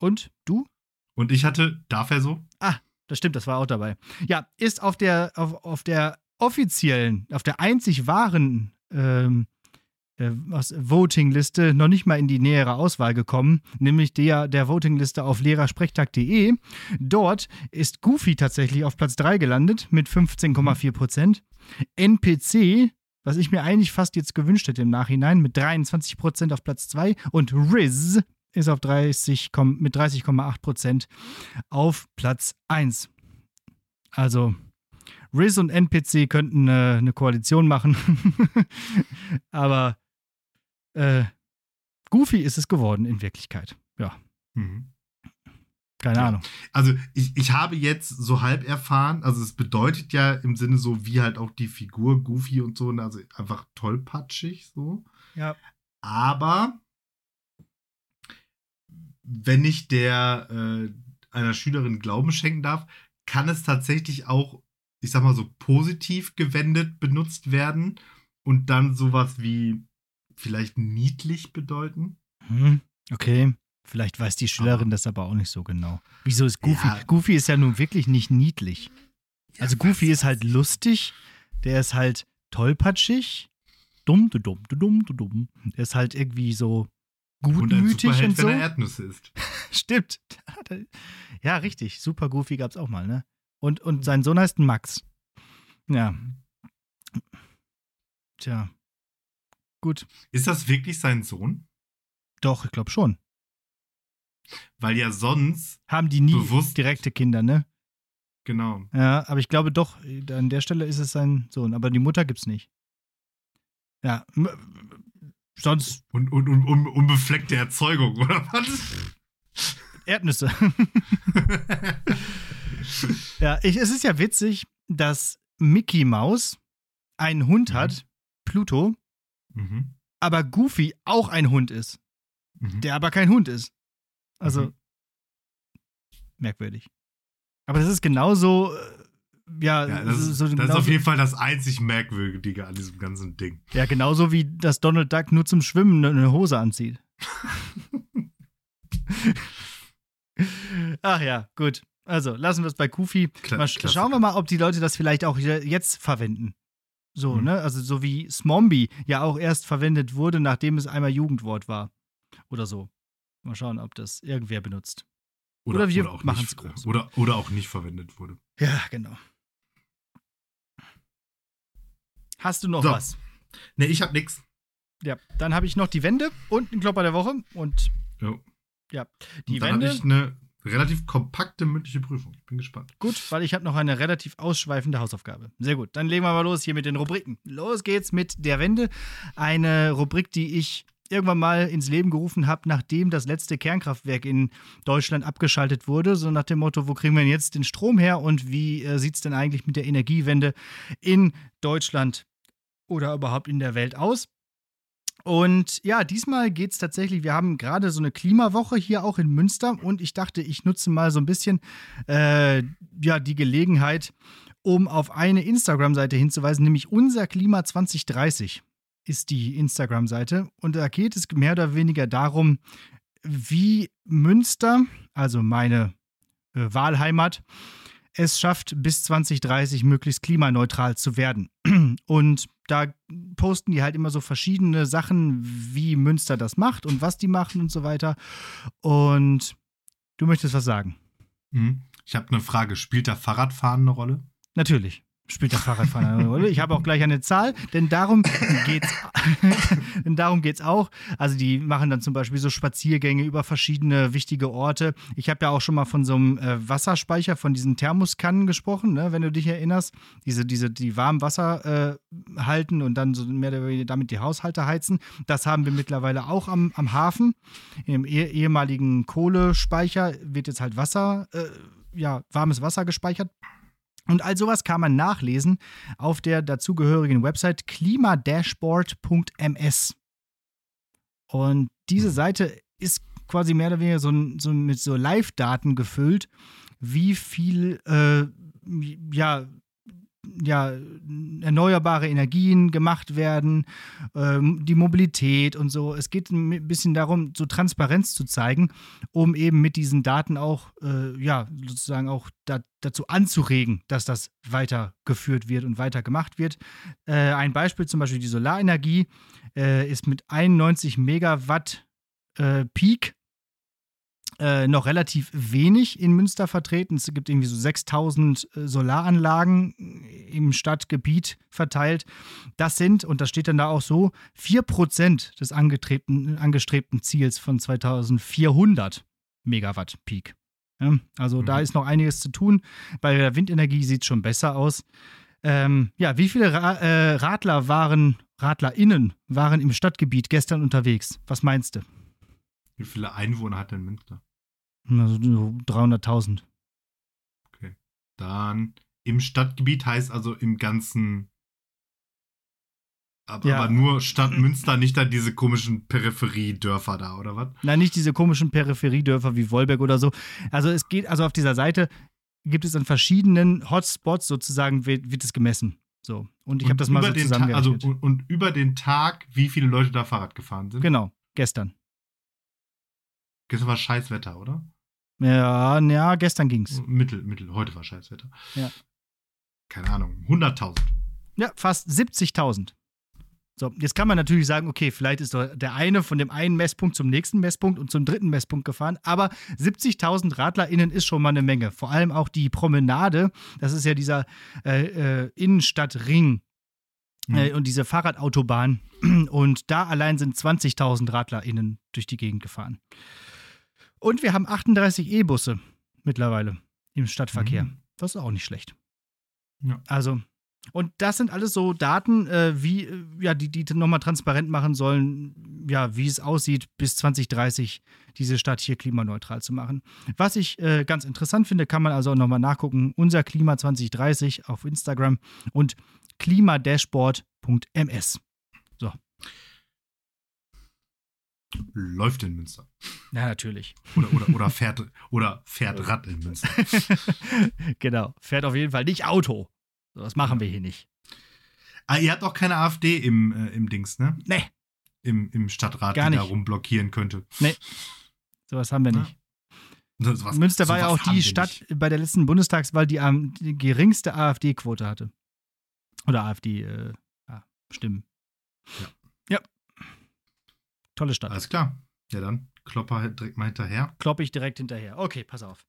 Und du? Und ich hatte Darf er so? Ah, das stimmt, das war auch dabei. Ja, ist auf der, auf, auf der offiziellen, auf der einzig wahren ähm, äh, Voting-Liste noch nicht mal in die nähere Auswahl gekommen, nämlich der, der Voting-Liste auf lehrersprechtag.de. Dort ist Goofy tatsächlich auf Platz 3 gelandet mit 15,4 Prozent. NPC, was ich mir eigentlich fast jetzt gewünscht hätte im Nachhinein, mit 23 Prozent auf Platz 2 und Riz ist auf 30, mit 30,8 Prozent auf Platz 1. Also Riz und NPC könnten äh, eine Koalition machen. Aber äh, Goofy ist es geworden in Wirklichkeit. Ja. Mhm. Keine ja. Ahnung. Also ich, ich habe jetzt so halb erfahren, also es bedeutet ja im Sinne so wie halt auch die Figur Goofy und so, ne, also einfach tollpatschig so. Ja. Aber wenn ich der äh, einer Schülerin Glauben schenken darf, kann es tatsächlich auch, ich sag mal so positiv gewendet benutzt werden und dann sowas wie vielleicht niedlich bedeuten. Hm, okay. Vielleicht weiß die Schülerin aber, das aber auch nicht so genau. Wieso ist Goofy? Ja. Goofy ist ja nun wirklich nicht niedlich. Also Goofy ist halt lustig, der ist halt tollpatschig, dumm, du dumm, du dumm, du dumm. Der ist halt irgendwie so gutmütig und, und so. wenn er Erdnüsse isst. Stimmt. Ja, richtig. Super Goofy gab's auch mal, ne? Und, und sein Sohn heißt Max. Ja. Tja. Gut. Ist das wirklich sein Sohn? Doch, ich glaube schon. Weil ja sonst. Haben die nie bewusst direkte Kinder, ne? Genau. Ja, aber ich glaube doch, an der Stelle ist es sein Sohn. Aber die Mutter gibt's nicht. Ja. Sonst. Und, und, und un, unbefleckte Erzeugung, oder was? Erdnüsse. ja, ich, es ist ja witzig, dass Mickey Mouse einen Hund mhm. hat, Pluto, Mhm. Aber Goofy auch ein Hund ist. Mhm. Der aber kein Hund ist. Also mhm. merkwürdig. Aber das ist genauso. Äh, ja, ja, das, ist, so das ist auf jeden Fall das einzig Merkwürdige an diesem ganzen Ding. Ja, genauso wie dass Donald Duck nur zum Schwimmen eine Hose anzieht. Ach ja, gut. Also lassen wir es bei Kufi. Kla mal, schauen wir mal, ob die Leute das vielleicht auch jetzt verwenden. So, mhm. ne? Also so wie Smombi ja auch erst verwendet wurde, nachdem es einmal Jugendwort war. Oder so. Mal schauen, ob das irgendwer benutzt. Oder, oder wir machen es groß. Oder, oder auch nicht verwendet wurde. Ja, genau. Hast du noch so. was? Ne, ich hab nix. Ja, dann habe ich noch die Wände und einen Klopper der Woche und jo. ja, die und dann Wände. Hatte ich eine relativ kompakte mündliche Prüfung. Ich bin gespannt. Gut, weil ich habe noch eine relativ ausschweifende Hausaufgabe. Sehr gut. Dann legen wir mal los hier mit den Rubriken. Los geht's mit der Wende. Eine Rubrik, die ich irgendwann mal ins Leben gerufen habe, nachdem das letzte Kernkraftwerk in Deutschland abgeschaltet wurde. So nach dem Motto, wo kriegen wir denn jetzt den Strom her und wie äh, sieht es denn eigentlich mit der Energiewende in Deutschland oder überhaupt in der Welt aus? Und ja, diesmal geht es tatsächlich, wir haben gerade so eine Klimawoche hier auch in Münster und ich dachte, ich nutze mal so ein bisschen äh, ja, die Gelegenheit, um auf eine Instagram-Seite hinzuweisen, nämlich unser Klima 2030 ist die Instagram-Seite. Und da geht es mehr oder weniger darum, wie Münster, also meine äh, Wahlheimat, es schafft, bis 2030 möglichst klimaneutral zu werden. Und da posten die halt immer so verschiedene Sachen, wie Münster das macht und was die machen und so weiter. Und du möchtest was sagen? Mhm. Ich habe eine Frage. Spielt da Fahrradfahren eine Rolle? Natürlich spielt der Fahrradfahren eine Rolle. Ich habe auch gleich eine Zahl, denn darum geht's, denn darum geht's auch. Also die machen dann zum Beispiel so Spaziergänge über verschiedene wichtige Orte. Ich habe ja auch schon mal von so einem äh, Wasserspeicher, von diesen Thermoskannen gesprochen, ne, wenn du dich erinnerst. Diese, diese, die warm Wasser äh, halten und dann so mehr oder weniger damit die Haushalte heizen. Das haben wir mittlerweile auch am, am Hafen. Im eh ehemaligen Kohlespeicher wird jetzt halt Wasser, äh, ja, warmes Wasser gespeichert. Und all sowas kann man nachlesen auf der dazugehörigen Website klimadashboard.ms. Und diese hm. Seite ist quasi mehr oder weniger so, so mit so Live-Daten gefüllt, wie viel äh, ja, ja, erneuerbare Energien gemacht werden, ähm, die Mobilität und so. Es geht ein bisschen darum, so Transparenz zu zeigen, um eben mit diesen Daten auch, äh, ja, sozusagen auch da, dazu anzuregen, dass das weitergeführt wird und weiter gemacht wird. Äh, ein Beispiel zum Beispiel die Solarenergie äh, ist mit 91 Megawatt äh, Peak äh, noch relativ wenig in Münster vertreten. Es gibt irgendwie so 6000 äh, Solaranlagen im Stadtgebiet verteilt. Das sind, und das steht dann da auch so, 4% des angestrebten Ziels von 2400 Megawatt Peak. Ja, also mhm. da ist noch einiges zu tun. Bei der Windenergie sieht es schon besser aus. Ähm, ja, wie viele Ra äh, Radler waren, RadlerInnen waren im Stadtgebiet gestern unterwegs? Was meinst du? Wie viele Einwohner hat denn Münster? Also 300.000. Okay. Dann im Stadtgebiet heißt also im ganzen. Aber, ja. aber nur Stadt Münster, nicht dann diese komischen Peripheriedörfer da, oder was? Nein, nicht diese komischen Peripheriedörfer wie Wolberg oder so. Also es geht, also auf dieser Seite gibt es an verschiedenen Hotspots sozusagen, wird, wird es gemessen. So. Und ich habe das mal so zusammengerechnet. Also, und, und über den Tag, wie viele Leute da Fahrrad gefahren sind? Genau, gestern. Gestern war Scheißwetter, oder? Ja, ja, gestern ging's. Mittel, Mittel, heute war Scheißwetter. Ja. Keine Ahnung, 100.000. Ja, fast 70.000. So, jetzt kann man natürlich sagen, okay, vielleicht ist der eine von dem einen Messpunkt zum nächsten Messpunkt und zum dritten Messpunkt gefahren, aber 70.000 RadlerInnen ist schon mal eine Menge. Vor allem auch die Promenade, das ist ja dieser äh, äh, Innenstadtring mhm. äh, und diese Fahrradautobahn. Und da allein sind 20.000 RadlerInnen durch die Gegend gefahren. Und wir haben 38 E-Busse mittlerweile im Stadtverkehr. Mhm. Das ist auch nicht schlecht. Ja. Also, und das sind alles so Daten, äh, wie, äh, ja, die, die nochmal transparent machen sollen, ja, wie es aussieht, bis 2030 diese Stadt hier klimaneutral zu machen. Was ich äh, ganz interessant finde, kann man also auch nochmal nachgucken. Unser Klima 2030 auf Instagram und klimadashboard.ms. So läuft in Münster. Ja, natürlich. Oder, oder, oder, fährt, oder fährt Rad in Münster. genau, fährt auf jeden Fall nicht Auto. So, das machen wir hier nicht. Ah, ihr habt auch keine AfD im, äh, im Dings, ne? Nee. Im, im Stadtrat, Gar die nicht. da rumblockieren könnte. Nee. Sowas haben wir nicht. Sowas, Münster war ja auch die Stadt nicht. bei der letzten Bundestagswahl, die am die geringste AfD-Quote hatte. Oder AfD, äh, ja. Ja. Tolle Stadt. Alles klar. Ja, dann klopper halt direkt mal hinterher. Klopp ich direkt hinterher. Okay, pass auf.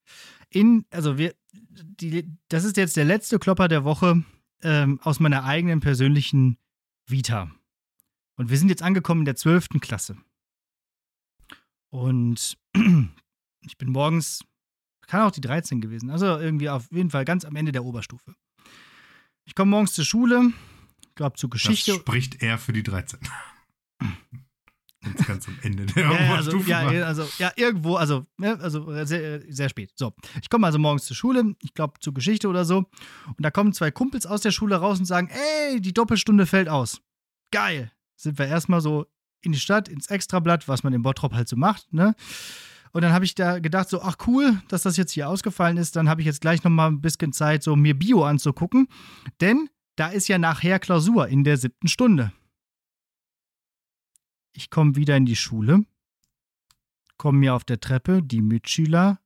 In, also wir, die, das ist jetzt der letzte Klopper der Woche ähm, aus meiner eigenen persönlichen Vita. Und wir sind jetzt angekommen in der 12. Klasse. Und ich bin morgens, kann auch die 13 gewesen, also irgendwie auf jeden Fall ganz am Ende der Oberstufe. Ich komme morgens zur Schule, glaube zur Geschichte. Das spricht eher für die 13. Jetzt ganz am Ende der ja, also, ja, also, ja, irgendwo, also, ja, ne, also sehr, sehr spät. So, ich komme also morgens zur Schule, ich glaube zur Geschichte oder so, und da kommen zwei Kumpels aus der Schule raus und sagen, ey, die Doppelstunde fällt aus. Geil. Sind wir erstmal so in die Stadt, ins Extrablatt, was man im Bottrop halt so macht, ne? Und dann habe ich da gedacht, so, ach cool, dass das jetzt hier ausgefallen ist. Dann habe ich jetzt gleich nochmal ein bisschen Zeit, so mir Bio anzugucken. Denn da ist ja nachher Klausur in der siebten Stunde. Ich komme wieder in die Schule, komme mir auf der Treppe die Mitschüler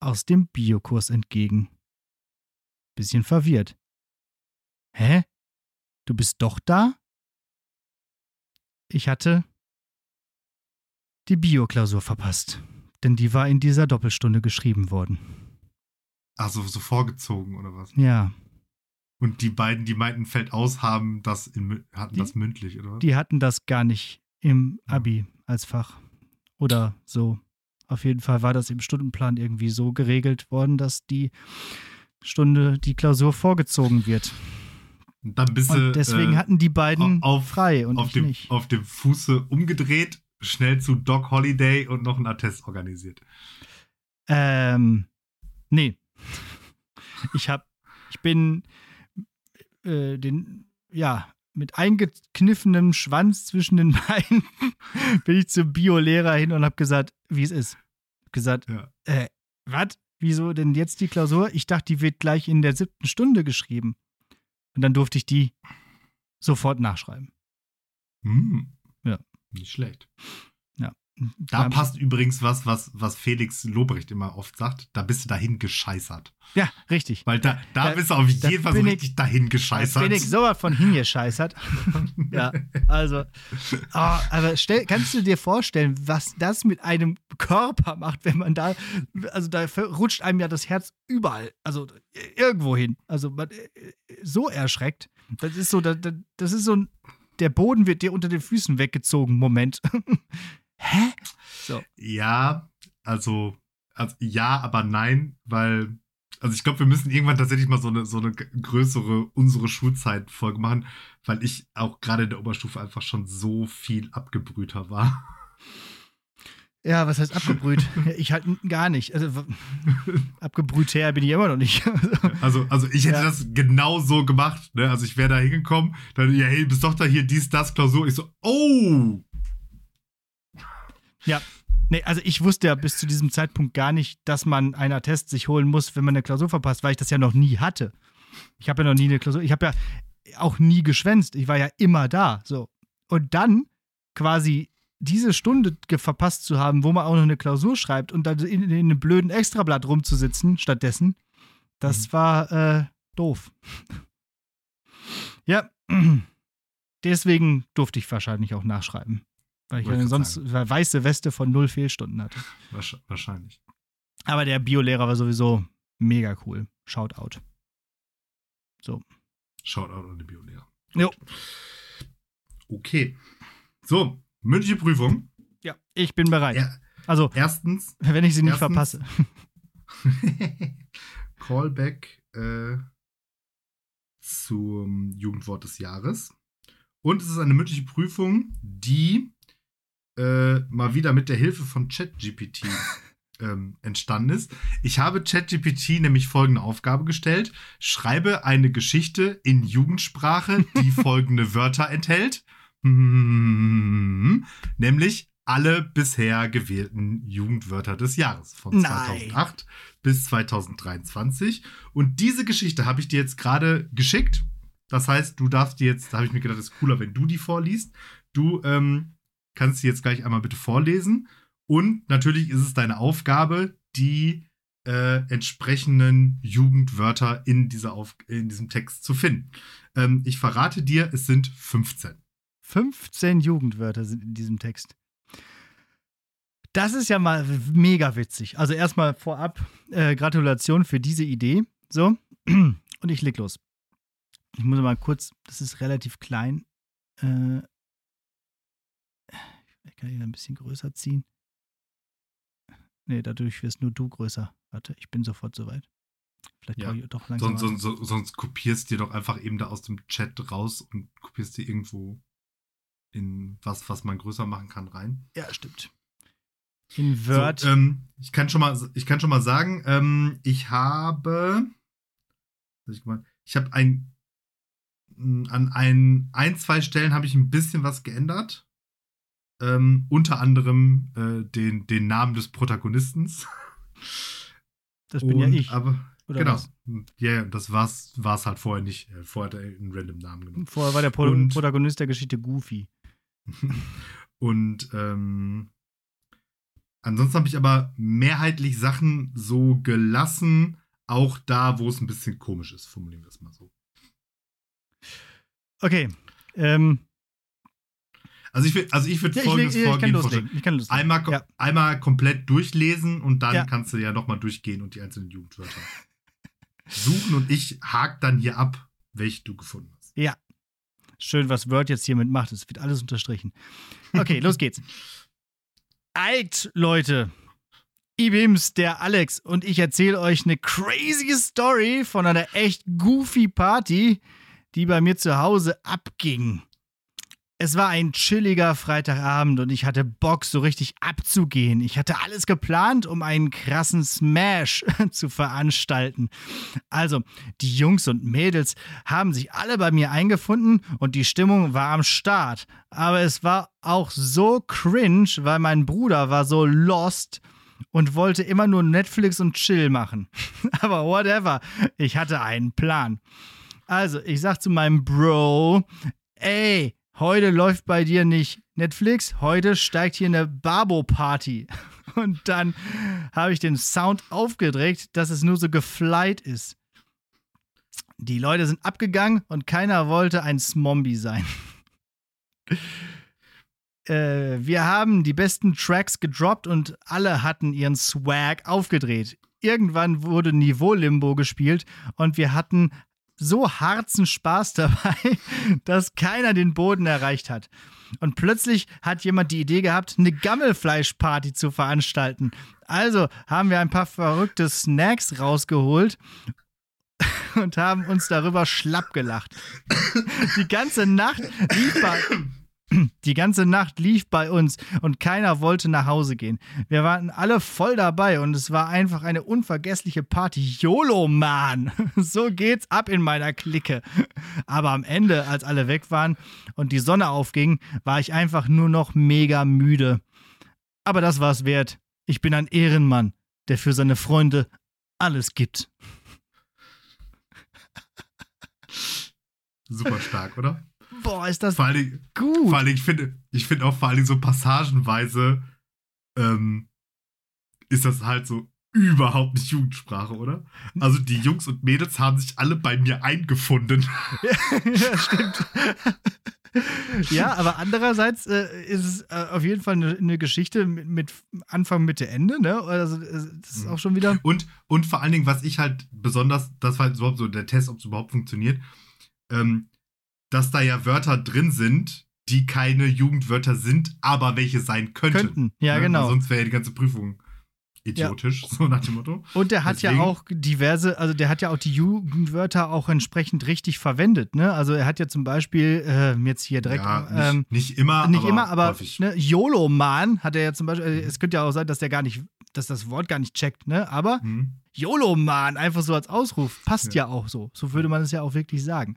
aus dem Biokurs entgegen. Bisschen verwirrt. Hä? Du bist doch da? Ich hatte die Bioklausur verpasst denn die war in dieser Doppelstunde geschrieben worden. Also so vorgezogen oder was? Ja. Und die beiden, die meinten, fällt aus, haben das in, hatten die, das mündlich, oder was? Die hatten das gar nicht im Abi als Fach. Oder so. Auf jeden Fall war das im Stundenplan irgendwie so geregelt worden, dass die Stunde, die Klausur vorgezogen wird. Dann bist und deswegen äh, hatten die beiden auf, frei und auf dem, nicht. Auf dem Fuße umgedreht schnell zu Doc Holiday und noch einen Attest organisiert? Ähm, nee. Ich hab, ich bin äh, den, ja, mit eingekniffenem Schwanz zwischen den Beinen bin ich zum Bio-Lehrer hin und hab gesagt, wie es ist. Hab gesagt, ja. äh, was? Wieso denn jetzt die Klausur? Ich dachte, die wird gleich in der siebten Stunde geschrieben. Und dann durfte ich die sofort nachschreiben. Hm. Nicht schlecht. Da passt übrigens was, was, was Felix Lobrecht immer oft sagt. Da bist du dahin gescheißert. Ja, richtig. Weil da, da, da bist du auf jeden Fall so richtig dahin gescheißert. Da bin ich sowas von hingescheißert. ja, also. Oh, aber stell, kannst du dir vorstellen, was das mit einem Körper macht, wenn man da. Also da rutscht einem ja das Herz überall. Also irgendwo hin. Also man, äh, so erschreckt. Das ist so, das, das ist so ein der Boden wird dir unter den Füßen weggezogen. Moment. Hä? So. Ja, also, also ja, aber nein, weil also ich glaube, wir müssen irgendwann tatsächlich mal so eine, so eine größere unsere Schulzeit-Folge machen, weil ich auch gerade in der Oberstufe einfach schon so viel abgebrühter war. Ja, was heißt abgebrüht? ich halt gar nicht. Also abgebrüht her bin ich immer noch nicht. also, also ich hätte ja. das genau so gemacht. Ne? Also ich wäre da hingekommen, dann, ja, hey, bist doch da hier, dies, das, Klausur. Ich so, oh! Ja. Nee, also ich wusste ja bis zu diesem Zeitpunkt gar nicht, dass man einen Attest sich holen muss, wenn man eine Klausur verpasst, weil ich das ja noch nie hatte. Ich habe ja noch nie eine Klausur, ich habe ja auch nie geschwänzt. Ich war ja immer da. So. Und dann quasi diese Stunde verpasst zu haben, wo man auch noch eine Klausur schreibt und dann in, in einem blöden Extrablatt rumzusitzen stattdessen, das mhm. war äh, doof. ja, deswegen durfte ich wahrscheinlich auch nachschreiben. Weil ich ja sonst eine weiße Weste von null Fehlstunden hatte. Wahrscheinlich. Aber der Biolehrer war sowieso mega cool. Shoutout. So. Shoutout an den Biolehrer. Jo. Okay. So, Mündliche Prüfung. Ja, ich bin bereit. Ja. Also, erstens. Wenn ich sie nicht erstens, verpasse. Callback äh, zum Jugendwort des Jahres. Und es ist eine mündliche Prüfung, die äh, mal wieder mit der Hilfe von ChatGPT ähm, entstanden ist. Ich habe ChatGPT nämlich folgende Aufgabe gestellt: Schreibe eine Geschichte in Jugendsprache, die folgende Wörter enthält. Nämlich alle bisher gewählten Jugendwörter des Jahres von Nein. 2008 bis 2023. Und diese Geschichte habe ich dir jetzt gerade geschickt. Das heißt, du darfst dir jetzt, da habe ich mir gedacht, es ist cooler, wenn du die vorliest. Du ähm, kannst sie jetzt gleich einmal bitte vorlesen. Und natürlich ist es deine Aufgabe, die äh, entsprechenden Jugendwörter in, dieser Auf in diesem Text zu finden. Ähm, ich verrate dir, es sind 15. 15 Jugendwörter sind in diesem Text. Das ist ja mal mega witzig. Also erstmal vorab äh, Gratulation für diese Idee. So, und ich leg los. Ich muss mal kurz, das ist relativ klein. Äh, ich kann ihn ein bisschen größer ziehen. Nee, dadurch wirst nur du größer. Warte, ich bin sofort soweit. Vielleicht ja. ich doch langsam. Sonst, sonst, sonst kopierst du dir doch einfach eben da aus dem Chat raus und kopierst dir irgendwo in was, was man größer machen kann, rein. Ja, stimmt. In Word. So, ähm, ich, kann schon mal, ich kann schon mal sagen, ähm, ich habe. Ich habe ein. An ein, ein, zwei Stellen habe ich ein bisschen was geändert. Ähm, unter anderem äh, den, den Namen des Protagonisten. Das bin Und, ja ich. Aber, Oder genau. Ja, yeah, das war es halt vorher nicht. Äh, vorher hat er einen random Namen genommen. Vorher war der Pro Und, Protagonist der Geschichte Goofy. Und ähm, ansonsten habe ich aber mehrheitlich Sachen so gelassen, auch da, wo es ein bisschen komisch ist, formulieren wir es mal so. Okay. Ähm, also ich, will, also ich würde ja, folgendes ich, ich, Vorgehen loslegen. Ich kann loslegen. Einmal, ja. einmal komplett durchlesen und dann ja. kannst du ja nochmal durchgehen und die einzelnen Jugendwörter suchen und ich hake dann hier ab, welche du gefunden hast. Ja. Schön, was Word jetzt hiermit macht. Es wird alles unterstrichen. Okay, los geht's. Alt, Leute. Ibims, der Alex und ich erzähle euch eine crazy Story von einer echt goofy Party, die bei mir zu Hause abging. Es war ein chilliger Freitagabend und ich hatte Bock, so richtig abzugehen. Ich hatte alles geplant, um einen krassen Smash zu veranstalten. Also, die Jungs und Mädels haben sich alle bei mir eingefunden und die Stimmung war am Start. Aber es war auch so cringe, weil mein Bruder war so lost und wollte immer nur Netflix und Chill machen. Aber whatever, ich hatte einen Plan. Also, ich sag zu meinem Bro, ey, heute läuft bei dir nicht Netflix, heute steigt hier eine Babo-Party. Und dann habe ich den Sound aufgedreht, dass es nur so geflight ist. Die Leute sind abgegangen und keiner wollte ein Smombie sein. äh, wir haben die besten Tracks gedroppt und alle hatten ihren Swag aufgedreht. Irgendwann wurde Niveau-Limbo gespielt und wir hatten so harzen Spaß dabei, dass keiner den Boden erreicht hat. Und plötzlich hat jemand die Idee gehabt, eine Gammelfleischparty zu veranstalten. Also haben wir ein paar verrückte Snacks rausgeholt und haben uns darüber schlapp gelacht. Die ganze Nacht lief bei, die ganze Nacht lief bei uns und keiner wollte nach Hause gehen. Wir waren alle voll dabei und es war einfach eine unvergessliche Party. YOLO, Mann! So geht's ab in meiner Clique. Aber am Ende, als alle weg waren und die Sonne aufging, war ich einfach nur noch mega müde. Aber das war's wert. Ich bin ein Ehrenmann, der für seine Freunde alles gibt. Super stark, oder? Boah, ist das vor allem, gut. Vor allem, ich finde ich find auch vor allem so passagenweise ähm, ist das halt so überhaupt nicht Jugendsprache, oder? Also die Jungs und Mädels haben sich alle bei mir eingefunden. ja, stimmt. ja, aber andererseits äh, ist es äh, auf jeden Fall eine, eine Geschichte mit, mit, Anfang, Mitte, Ende, ne? Also das ist auch schon wieder. Und, und vor allen Dingen, was ich halt besonders, das war überhaupt so der Test, ob es überhaupt funktioniert, ähm, dass da ja Wörter drin sind, die keine Jugendwörter sind, aber welche sein könnten. Könnten, ja, ja genau. Sonst wäre ja die ganze Prüfung idiotisch, ja. so nach dem Motto. Und der hat Deswegen, ja auch diverse, also der hat ja auch die Jugendwörter auch entsprechend richtig verwendet, ne? Also er hat ja zum Beispiel, äh, jetzt hier direkt. Ja, nicht, ähm, nicht immer, nicht aber immer, aber ne, YOLO-Man hat er ja zum Beispiel, äh, es könnte ja auch sein, dass der gar nicht, dass das Wort gar nicht checkt, ne? Aber mhm. YOLO-Man, einfach so als Ausruf, passt ja. ja. auch so. So würde man es ja auch wirklich sagen.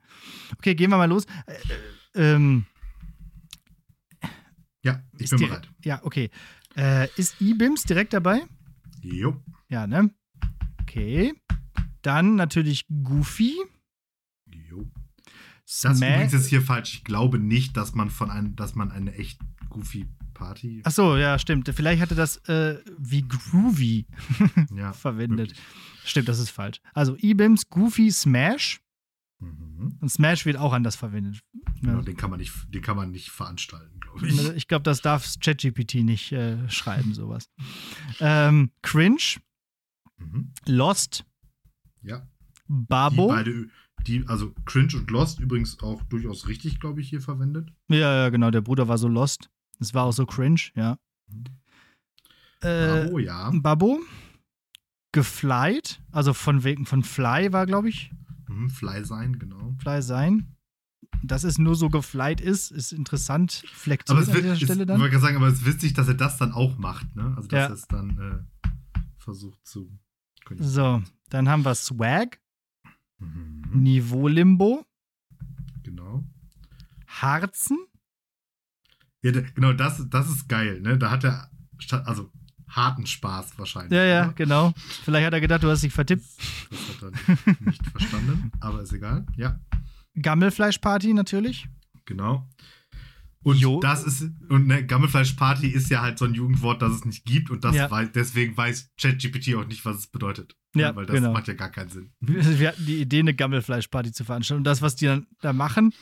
Okay, gehen wir mal los. Äh, äh ähm, ja, ich bin bereit. Ja, okay. Äh, ist IBIMS direkt dabei? Jo. Ja, ne? Okay. Dann natürlich Goofy. Jo. Das ist übrigens jetzt hier falsch. Ich glaube nicht, dass man von einem, dass man eine echt Goofy Party. Ach so, ja, stimmt. Vielleicht hatte das äh, wie Groovy ja, verwendet. wirklich. Stimmt, das ist falsch. Also IBIMS, Goofy, Smash. Mhm. Und Smash wird auch anders verwendet. Genau, Ja. den kann man nicht, den kann man nicht veranstalten, glaube ich. Ich glaube, das darf ChatGPT nicht äh, schreiben, sowas. Ähm, Cringe, Mhm. Lost, Ja. Babo. Die beide, die, also Cringe und Lost übrigens auch durchaus richtig, glaube ich, hier verwendet. Ja, ja, genau. Der Bruder war so lost. Es war auch so cringe, ja. Äh, oh ja. Babbo. Geflight. Also von wegen von Fly war, glaube ich. Mhm, Fly sein, genau. Fly sein. Dass es nur so geflight ist, ist interessant. Flektiert Aber es an wird, dieser ist, Stelle ich dann. wollte gerade sagen, aber es ist witzig, dass er das dann auch macht, ne? Also dass Ja. er es dann äh, versucht zu. So, dann haben wir Swag, Mhm, Niveau-Limbo, genau. Harzen. Ja, genau, das, das ist geil, ne? Da hat er statt, also harten Spaß wahrscheinlich. Ja, ja, oder? genau. Vielleicht hat er gedacht, du hast dich vertippt. Das hat er nicht verstanden, aber ist egal. Ja, Gammelfleischparty natürlich. genau. Und Jo. das ist, und ne, Gammelfleischparty ist ja halt so ein Jugendwort, das es nicht gibt und das Ja. wei- deswegen weiß ChatGPT auch nicht, was es bedeutet. Ja, weil das genau. macht ja gar keinen Sinn. Wir hatten die Idee, eine Gammelfleischparty zu veranstalten. Und das, was die dann da machen,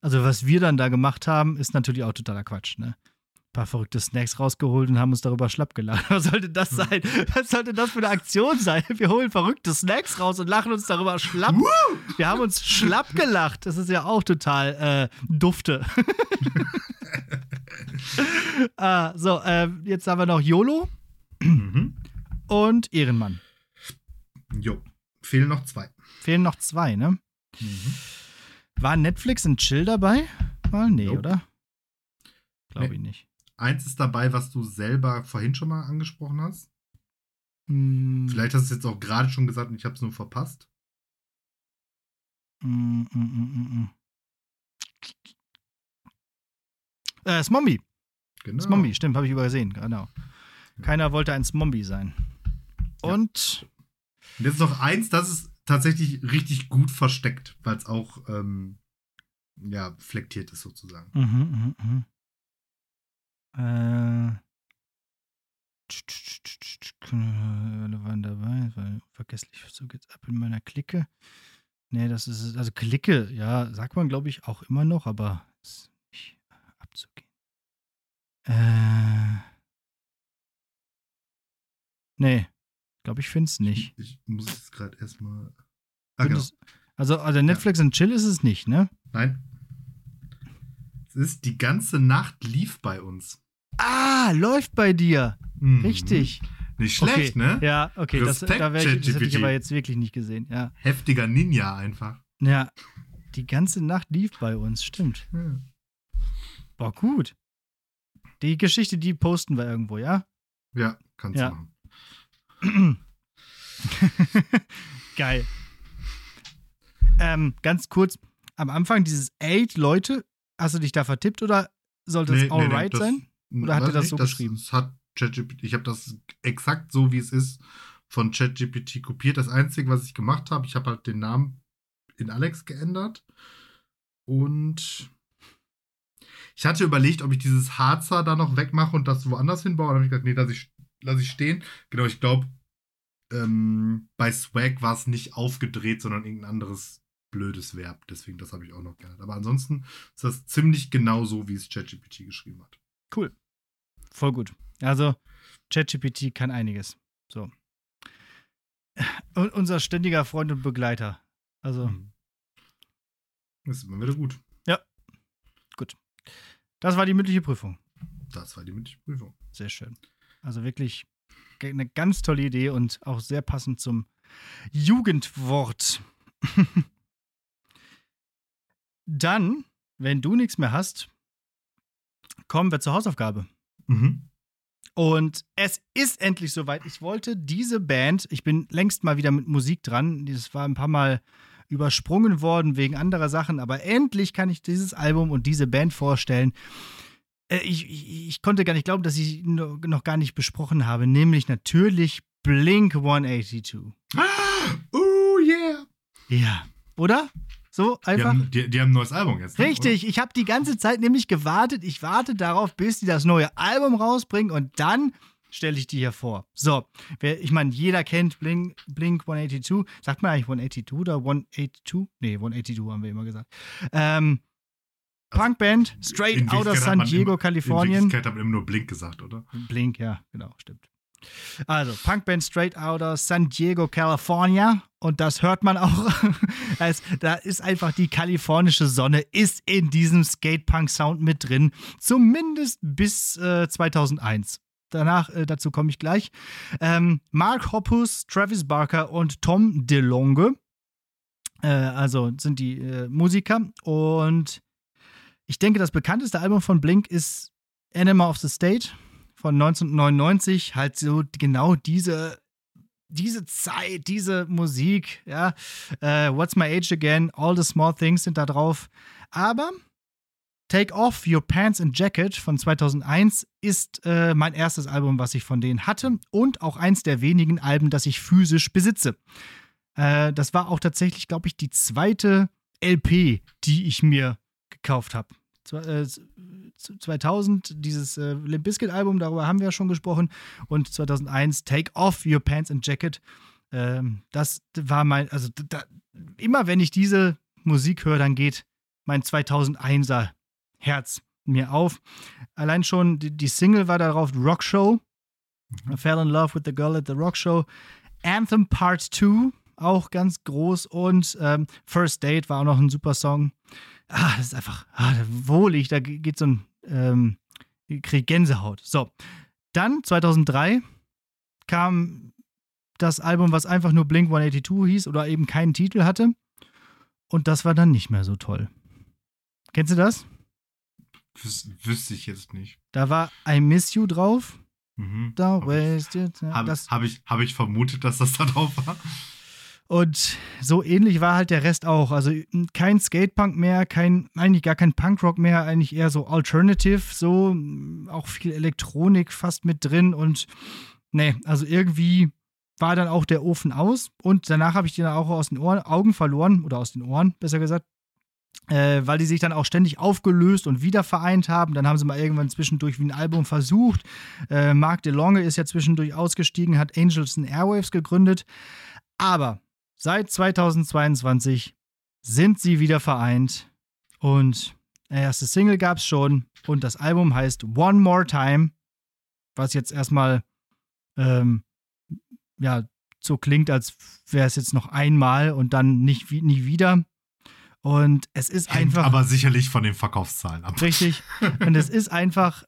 also was wir dann da gemacht haben, ist natürlich auch totaler Quatsch, ne? Ein paar verrückte Snacks rausgeholt und haben uns darüber schlapp gelacht. Was sollte das sein? Was sollte das für eine Aktion sein? Wir holen verrückte Snacks raus und lachen uns darüber schlapp. Wir haben uns schlapp gelacht. Das ist ja auch total äh, dufte. ah, so, äh, jetzt haben wir noch YOLO Mhm. und Ehrenmann. Jo. Fehlen noch zwei. Fehlen noch zwei, ne? Mhm. War Netflix und Chill dabei? Mal? Nee, Nope. oder? Glaube Nee. ich nicht. Eins ist dabei, was du selber vorhin schon mal angesprochen hast. Mm, Vielleicht hast du es jetzt auch gerade schon gesagt und ich habe es nur verpasst. Mm, mm. Äh, Smombie. Genau. Smombie, stimmt, habe ich übersehen, genau. Keiner wollte ein Smombie sein. Ja. Und Und jetzt noch eins, das ist tatsächlich richtig gut versteckt, weil es auch ähm, ja, flektiert ist sozusagen. Mhm, mhm, mhm. Äh. Alle waren dabei, weil vergesslich, so geht's ab in meiner Clique. Nee, das ist, also Clique, ja, sagt man glaube ich auch immer noch, aber ist nicht abzugehen. Äh. Nee, glaube ich finde es nicht. Ich muss jetzt gerade erstmal. Ah, genau. Also, also Netflix und Chill ist es nicht, ne? Nein. Es ist die ganze Nacht lief bei uns. Ah, läuft bei dir. Mhm. Richtig. Nicht schlecht, okay. ne? Ja, okay, das, Respekt, da wär ich, das hätte ich aber jetzt wirklich nicht gesehen. Ja. Heftiger Ninja einfach. ja, die ganze Nacht lief bei uns, stimmt. Ja. Boah, gut. Die Geschichte, die posten wir irgendwo, ja? Ja, kannst Ja. du machen. Geil. Ähm, ganz kurz, am Anfang dieses Eight Leute, hast du dich da vertippt oder sollte es alright das- sein? Oder hat er das so geschrieben? Das hat ChatGPT, ich habe das exakt so, wie es ist, von ChatGPT kopiert. Das Einzige, was ich gemacht habe, ich habe halt den Namen in Alex geändert. Und ich hatte überlegt, ob ich dieses Harzer da noch wegmache und das woanders hinbaue. Dann habe ich gesagt, nee, lass ich, lass ich stehen. Genau, ich glaube, ähm, bei Swag war es nicht aufgedreht, sondern irgendein anderes blödes Verb. Deswegen, das habe ich auch noch geändert. Aber ansonsten ist das ziemlich genau so, wie es ChatGPT geschrieben hat. Cool. Voll gut. Also, ChatGPT kann einiges. So. Und unser ständiger Freund und Begleiter. Also, Mhm. Das ist immer wieder gut. das war die mündliche Prüfung. Das war die mündliche Prüfung. Sehr schön. Also wirklich eine ganz tolle Idee und auch sehr passend zum Jugendwort. Dann, wenn du nichts mehr hast, kommen wir zur Hausaufgabe. Mhm. Und es ist endlich soweit. Ich wollte diese Band, ich bin längst mal wieder mit Musik dran. Das war ein paar Mal übersprungen worden wegen anderer Sachen, aber endlich kann ich dieses Album und diese Band vorstellen. Äh, Ich, ich, ich konnte gar nicht glauben, dass ich noch gar nicht besprochen habe, nämlich natürlich Blink 182. Oh yeah! Ja, oder? So einfach. Die haben, die, die haben ein neues Album jetzt. Ne? Richtig, ich habe die ganze Zeit nämlich gewartet. Ich warte darauf, bis die das neue Album rausbringen und dann stelle ich die hier vor. So, ich meine, jeder kennt Blink, Blink 182. Sagt man eigentlich 182 oder 182? Nee, 182 haben wir immer gesagt. Ähm, Punkband, straight out of San Diego, Kalifornien. In Wirklichkeit haben wir immer nur Blink gesagt, oder? Blink, ja, genau, stimmt. Also, Punkband straight out of San Diego, California. Und das hört man auch. da ist einfach die kalifornische Sonne, ist in diesem Skatepunk-Sound mit drin. Zumindest bis äh, 2001. Danach, äh, dazu komme ich gleich. Ähm, Mark Hoppus, Travis Barker und Tom DeLonge. Äh, also sind die äh, Musiker. Und ich denke, das bekannteste Album von Blink ist Animal of the State von 1999 halt so genau diese diese Zeit, diese Musik, ja, uh, What's My Age Again, All the Small Things sind da drauf. Aber Take Off Your Pants and Jacket von 2001 ist äh, mein erstes Album, was ich von denen hatte und auch eins der wenigen Alben, das ich physisch besitze. Äh, das war auch tatsächlich, glaube ich, die zweite LP, die ich mir gekauft habe. 2000 dieses äh, Limp Bizkit Album, darüber haben wir ja schon gesprochen, und 2001 Take Off Your Pants and Jacket. Ähm, das war mein, also da, immer wenn ich diese Musik höre, dann geht mein 2001er Herz mir auf. Allein schon die, die Single war darauf Rock Show. I fell in love with the girl at the Rock Show. Anthem Part 2, auch ganz groß. Und ähm, First Date war auch noch ein super Song ah, das ist einfach ah, wohlig, da geht so ein, ähm, krieg Gänsehaut. So, dann 2003 kam das Album, was einfach nur Blink 182 hieß oder eben keinen Titel hatte. Und das war dann nicht mehr so toll. Kennst du das? Wüs wüsste ich jetzt nicht. Da war I Miss You drauf. Mhm. Da wasted. Habe hab ich, hab ich vermutet, dass das da drauf war. Und so ähnlich war halt der Rest auch. Also kein Skatepunk mehr, kein, eigentlich gar kein Punkrock mehr, eigentlich eher so Alternative, so auch viel Elektronik fast mit drin und nee, also irgendwie war dann auch der Ofen aus und danach habe ich die dann auch aus den Ohren, Augen verloren oder aus den Ohren, besser gesagt. Äh, weil die sich dann auch ständig aufgelöst und wieder vereint haben. Dann haben sie mal irgendwann zwischendurch wie ein Album versucht. Äh, Mark DeLonge ist ja zwischendurch ausgestiegen, hat Angels and Airwaves gegründet. Aber Seit 2022 sind sie wieder vereint und der erste Single gab es schon und das Album heißt One More Time, was jetzt erstmal ähm, ja so klingt, als wäre es jetzt noch einmal und dann nicht nie wieder. Und es ist Hängt einfach. Aber sicherlich von den Verkaufszahlen ab. Richtig. Und es ist einfach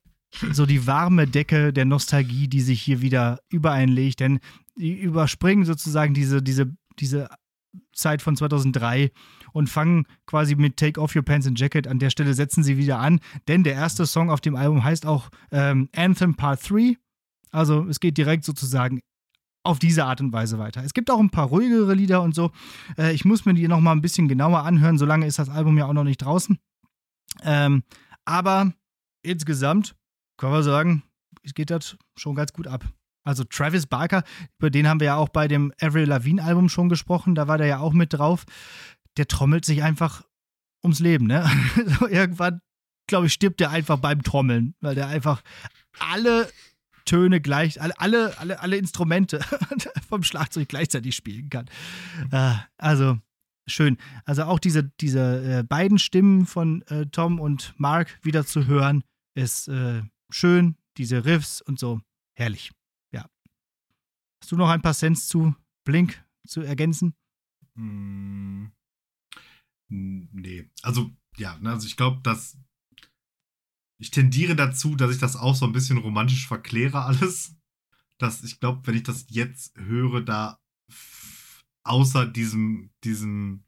so die warme Decke der Nostalgie, die sich hier wieder übereinlegt. Denn die überspringen sozusagen diese, diese diese Zeit von 2003 und fangen quasi mit Take Off Your Pants and Jacket. An der Stelle setzen sie wieder an, denn der erste Song auf dem Album heißt auch ähm, Anthem Part 3. Also es geht direkt sozusagen auf diese Art und Weise weiter. Es gibt auch ein paar ruhigere Lieder und so. Äh, ich muss mir die nochmal ein bisschen genauer anhören, solange ist das Album ja auch noch nicht draußen. Ähm, aber insgesamt können wir sagen, es geht das schon ganz gut ab. Also Travis Barker, über den haben wir ja auch bei dem Avril Lavigne Album schon gesprochen, da war der ja auch mit drauf. Der trommelt sich einfach ums Leben, ne? so irgendwann, glaube ich, stirbt der einfach beim Trommeln, weil der einfach alle Töne gleich, alle, alle, alle, alle Instrumente vom Schlagzeug gleichzeitig spielen kann. Äh, also schön. Also auch diese, diese äh, beiden Stimmen von äh, Tom und Mark wieder zu hören, ist äh, schön. Diese Riffs und so, herrlich. Hast du noch ein paar Cents zu Blink zu ergänzen? Hm, nee. Also, ja, ne, also ich glaube, dass ich tendiere dazu, dass ich das auch so ein bisschen romantisch verkläre alles. Dass ich glaube, wenn ich das jetzt höre, da außer diesem, diesem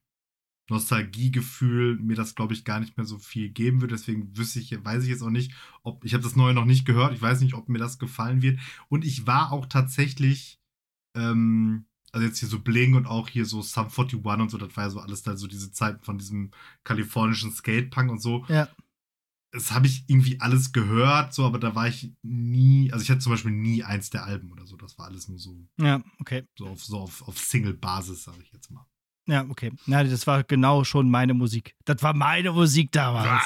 Nostalgiegefühl mir das, glaube ich, gar nicht mehr so viel geben würde. Deswegen wüsste ich, weiß ich jetzt auch nicht, ob ich habe das Neue noch nicht gehört. Ich weiß nicht, ob mir das gefallen wird. Und ich war auch tatsächlich ähm, also jetzt hier so Bling und auch hier so Sum 41 und so, das war ja so alles da so diese Zeiten von diesem kalifornischen Skatepunk und so. Ja. Das habe ich irgendwie alles gehört, so, aber da war ich nie, also ich hatte zum Beispiel nie eins der Alben oder so. Das war alles nur so. Ja, okay. So auf, so auf, auf Single-Basis, sage ich jetzt mal. Ja, okay. Na, das war genau schon meine Musik. Das war meine Musik damals.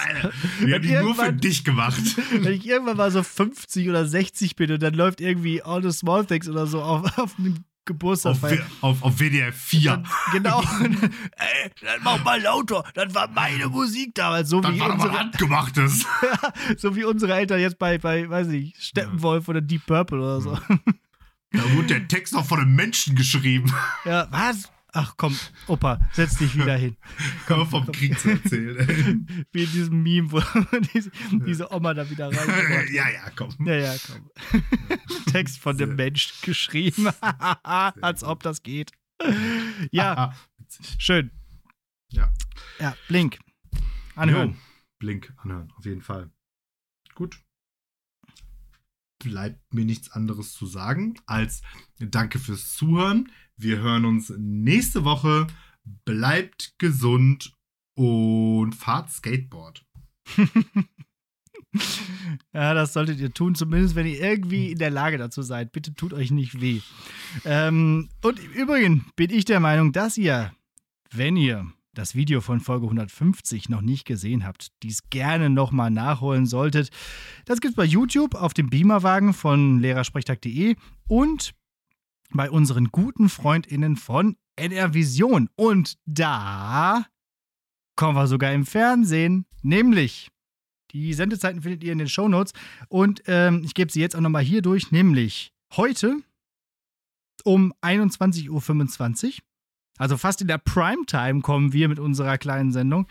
Wir haben die nur für dich gemacht. Wenn ich irgendwann mal so 50 oder 60 bin und dann läuft irgendwie All the Small Things oder so auf, auf einem Geburtstag. Auf, auf, auf WDR 4. Dann, genau. Ey, dann mach mal lauter. Das war meine Musik damals. So das wie war unsere, handgemachtes. so wie unsere Eltern jetzt bei, bei weiß ich, Steppenwolf ja. oder Deep Purple oder so. Da wurde der Text noch von einem Menschen geschrieben. Ja, was? Ach komm, Opa, setz dich wieder hin. Komm, vom komm. Krieg zu erzählen. Wie in diesem Meme, wo diese, diese Oma da wieder rein. ja, ja, komm. Ja, ja, komm. Text von dem Mensch geschrieben. Als ob das geht. Ja, schön. Ja. Ja, Blink. Anhören. Blink anhören, auf jeden Fall. Gut. Bleibt mir nichts anderes zu sagen als Danke fürs Zuhören. Wir hören uns nächste Woche. Bleibt gesund und fahrt Skateboard. ja, das solltet ihr tun, zumindest wenn ihr irgendwie in der Lage dazu seid. Bitte tut euch nicht weh. Ähm, und im Übrigen bin ich der Meinung, dass ihr, wenn ihr das Video von Folge 150 noch nicht gesehen habt, dies gerne nochmal nachholen solltet. Das gibt es bei YouTube auf dem Beamerwagen von lehrersprechtag.de und bei unseren guten FreundInnen von NR Vision. Und da kommen wir sogar im Fernsehen, nämlich die Sendezeiten findet ihr in den Shownotes und ähm, ich gebe sie jetzt auch nochmal hier durch, nämlich heute um 21.25 Uhr, also fast in der Primetime kommen wir mit unserer kleinen Sendung.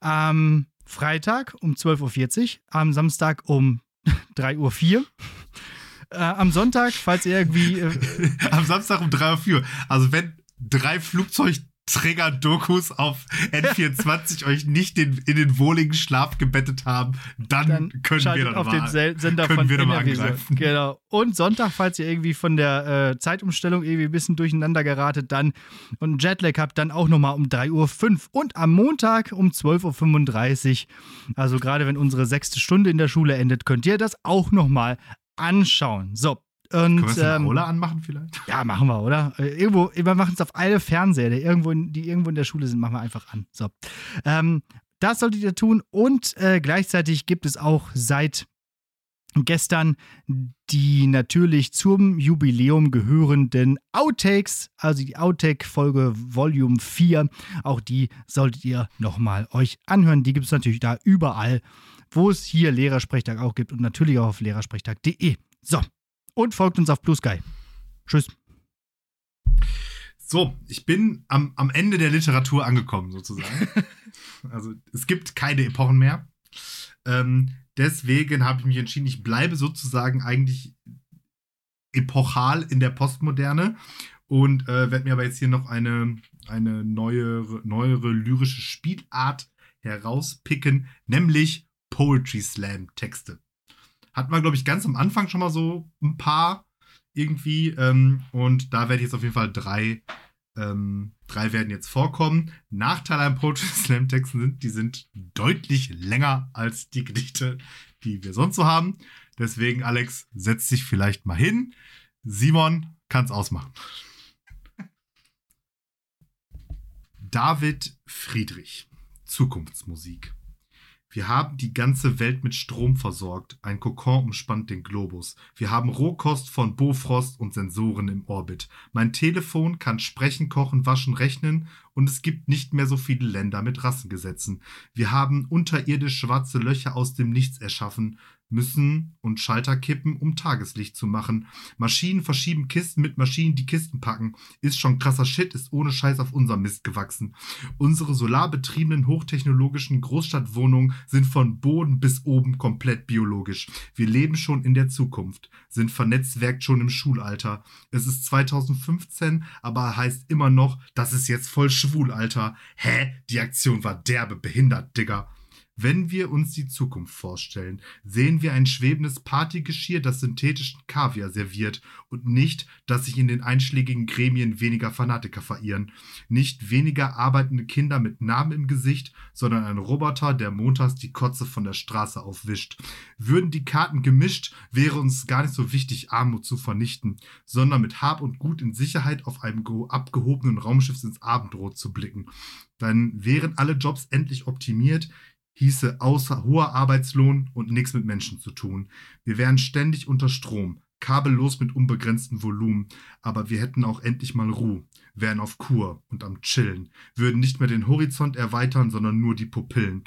Am Freitag um 12.40 Uhr, am Samstag um 3.04 Uhr äh, am Sonntag, falls ihr irgendwie. Äh, am Samstag um 3 Uhr. Also wenn drei Flugzeugträger-Dokus auf N24 euch nicht den, in den wohligen Schlaf gebettet haben, dann, dann können wir dann auf mal, den Sender können von wir mal angreifen. Genau. Und Sonntag, falls ihr irgendwie von der äh, Zeitumstellung irgendwie ein bisschen durcheinander geratet, dann und einen Jetlag habt, dann auch nochmal um 3.05 Uhr und am Montag um 12.35 Uhr. Also gerade wenn unsere sechste Stunde in der Schule endet, könnt ihr das auch nochmal anschauen. So. Und, Können wir ähm, Aula anmachen vielleicht? Ja, machen wir, oder? Äh, irgendwo, wir machen es auf alle Fernseher, die irgendwo, in, die irgendwo in der Schule sind, machen wir einfach an. So. Ähm, das solltet ihr tun. Und äh, gleichzeitig gibt es auch seit gestern die natürlich zum Jubiläum gehörenden Outtakes, also die Outtake-Folge Volume 4. Auch die solltet ihr nochmal euch anhören. Die gibt es natürlich da überall wo es hier Lehrersprechtag auch gibt und natürlich auch auf lehrersprechtag.de. So, und folgt uns auf Blue Sky. Tschüss. So, ich bin am, am Ende der Literatur angekommen, sozusagen. also es gibt keine Epochen mehr. Ähm, deswegen habe ich mich entschieden, ich bleibe sozusagen eigentlich epochal in der Postmoderne und äh, werde mir aber jetzt hier noch eine, eine neuere, neuere lyrische Spielart herauspicken, nämlich Poetry Slam Texte. Hat man, glaube ich, ganz am Anfang schon mal so ein paar irgendwie. Ähm, und da werde ich jetzt auf jeden Fall drei, ähm, drei werden jetzt vorkommen. Nachteil an Poetry Slam Texten sind, die sind deutlich länger als die Gedichte, die wir sonst so haben. Deswegen, Alex, setz dich vielleicht mal hin. Simon kann's ausmachen. David Friedrich. Zukunftsmusik. Wir haben die ganze Welt mit Strom versorgt. Ein Kokon umspannt den Globus. Wir haben Rohkost von Bofrost und Sensoren im Orbit. Mein Telefon kann sprechen, kochen, waschen, rechnen und es gibt nicht mehr so viele Länder mit Rassengesetzen. Wir haben unterirdisch schwarze Löcher aus dem Nichts erschaffen müssen und Schalter kippen, um Tageslicht zu machen. Maschinen verschieben Kisten mit Maschinen, die Kisten packen. Ist schon krasser Shit, ist ohne Scheiß auf unser Mist gewachsen. Unsere solarbetriebenen hochtechnologischen Großstadtwohnungen sind von Boden bis oben komplett biologisch. Wir leben schon in der Zukunft, sind vernetzwerkt schon im Schulalter. Es ist 2015, aber heißt immer noch, das ist jetzt voll schwul, Alter. Hä? Die Aktion war derbe behindert, Digga. Wenn wir uns die Zukunft vorstellen, sehen wir ein schwebendes Partygeschirr, das synthetischen Kaviar serviert und nicht, dass sich in den einschlägigen Gremien weniger Fanatiker verirren. Nicht weniger arbeitende Kinder mit Namen im Gesicht, sondern ein Roboter, der montags die Kotze von der Straße aufwischt. Würden die Karten gemischt, wäre uns gar nicht so wichtig, Armut zu vernichten, sondern mit Hab und Gut in Sicherheit auf einem abgehobenen Raumschiff ins Abendrot zu blicken. Dann wären alle Jobs endlich optimiert, hieße außer hoher Arbeitslohn und nichts mit Menschen zu tun. Wir wären ständig unter Strom, kabellos mit unbegrenztem Volumen, aber wir hätten auch endlich mal Ruhe, wären auf Kur und am Chillen, würden nicht mehr den Horizont erweitern, sondern nur die Pupillen.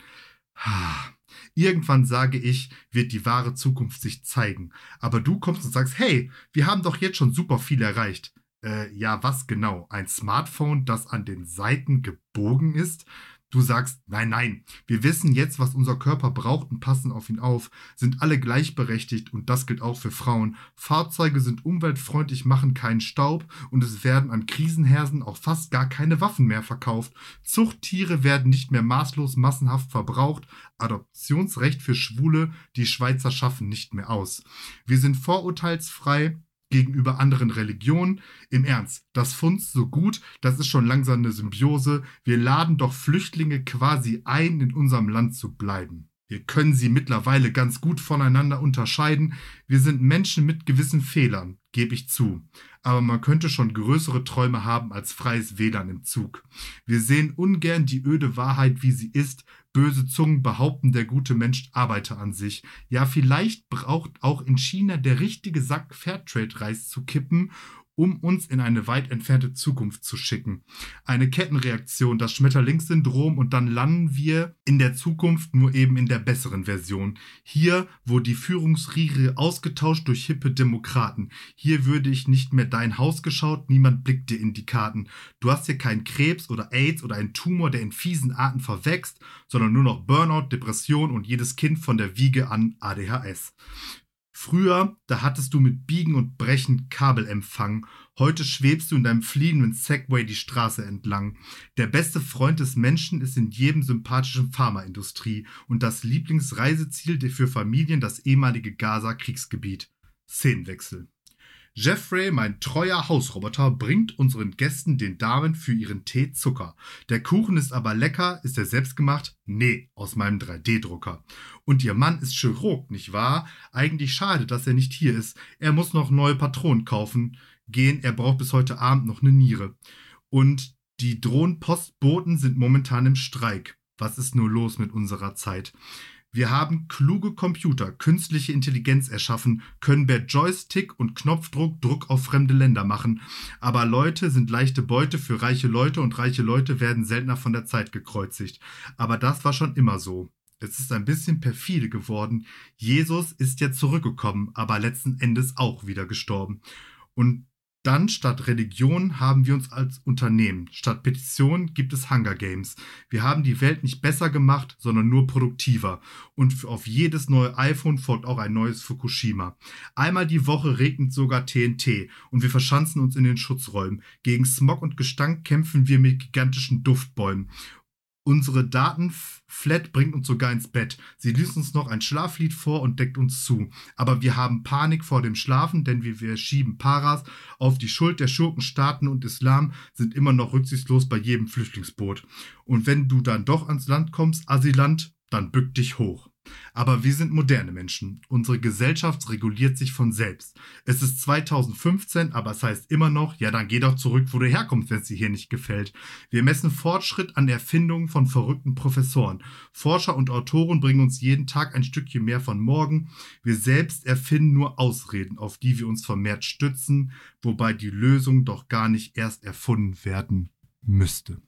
Irgendwann sage ich, wird die wahre Zukunft sich zeigen. Aber du kommst und sagst, hey, wir haben doch jetzt schon super viel erreicht. Äh, ja, was genau? Ein Smartphone, das an den Seiten gebogen ist? Du sagst, nein, nein, wir wissen jetzt, was unser Körper braucht und passen auf ihn auf, sind alle gleichberechtigt und das gilt auch für Frauen. Fahrzeuge sind umweltfreundlich, machen keinen Staub und es werden an Krisenhersen auch fast gar keine Waffen mehr verkauft. Zuchttiere werden nicht mehr maßlos massenhaft verbraucht. Adoptionsrecht für Schwule, die Schweizer schaffen nicht mehr aus. Wir sind vorurteilsfrei, gegenüber anderen Religionen. Im Ernst, das Funds so gut, das ist schon langsam eine Symbiose. Wir laden doch Flüchtlinge quasi ein, in unserem Land zu bleiben. Wir können sie mittlerweile ganz gut voneinander unterscheiden. Wir sind Menschen mit gewissen Fehlern, gebe ich zu. Aber man könnte schon größere Träume haben als freies WLAN im Zug. Wir sehen ungern die öde Wahrheit, wie sie ist. Böse Zungen behaupten, der gute Mensch arbeite an sich. Ja, vielleicht braucht auch in China der richtige Sack Fairtrade-Reis zu kippen um uns in eine weit entfernte Zukunft zu schicken. Eine Kettenreaktion, das Schmetterlingssyndrom und dann landen wir in der Zukunft nur eben in der besseren Version. Hier, wo die Führungsriege ausgetauscht durch hippe Demokraten. Hier würde ich nicht mehr dein Haus geschaut, niemand blickt dir in die Karten. Du hast hier keinen Krebs oder AIDS oder einen Tumor, der in fiesen Arten verwächst, sondern nur noch Burnout, Depression und jedes Kind von der Wiege an ADHS. Früher, da hattest du mit Biegen und Brechen Kabelempfang. Heute schwebst du in deinem fliehenden Segway die Straße entlang. Der beste Freund des Menschen ist in jedem sympathischen Pharmaindustrie und das Lieblingsreiseziel für Familien das ehemalige Gaza-Kriegsgebiet. Szenenwechsel. Jeffrey, mein treuer Hausroboter, bringt unseren Gästen den Damen für ihren Tee Zucker. Der Kuchen ist aber lecker. Ist er selbst gemacht? Nee, aus meinem 3D-Drucker. Und ihr Mann ist Chirurg, nicht wahr? Eigentlich schade, dass er nicht hier ist. Er muss noch neue Patronen kaufen. Gehen, er braucht bis heute Abend noch eine Niere. Und die Drohnenpostboten sind momentan im Streik. Was ist nur los mit unserer Zeit? Wir haben kluge Computer, künstliche Intelligenz erschaffen, können per Joystick und Knopfdruck Druck auf fremde Länder machen. Aber Leute sind leichte Beute für reiche Leute und reiche Leute werden seltener von der Zeit gekreuzigt. Aber das war schon immer so. Es ist ein bisschen perfide geworden. Jesus ist ja zurückgekommen, aber letzten Endes auch wieder gestorben. Und dann statt Religion haben wir uns als Unternehmen. Statt Petition gibt es Hunger Games. Wir haben die Welt nicht besser gemacht, sondern nur produktiver. Und auf jedes neue iPhone folgt auch ein neues Fukushima. Einmal die Woche regnet sogar TNT und wir verschanzen uns in den Schutzräumen. Gegen Smog und Gestank kämpfen wir mit gigantischen Duftbäumen. Unsere Datenflat bringt uns sogar ins Bett. Sie liest uns noch ein Schlaflied vor und deckt uns zu. Aber wir haben Panik vor dem Schlafen, denn wir, wir schieben Paras auf die Schuld der Schurkenstaaten und Islam, sind immer noch rücksichtslos bei jedem Flüchtlingsboot. Und wenn du dann doch ans Land kommst, Asylant, dann bück dich hoch. Aber wir sind moderne Menschen. Unsere Gesellschaft reguliert sich von selbst. Es ist 2015, aber es heißt immer noch, ja, dann geh doch zurück, wo du herkommst, wenn es dir hier nicht gefällt. Wir messen Fortschritt an Erfindungen von verrückten Professoren. Forscher und Autoren bringen uns jeden Tag ein Stückchen mehr von morgen. Wir selbst erfinden nur Ausreden, auf die wir uns vermehrt stützen, wobei die Lösung doch gar nicht erst erfunden werden müsste.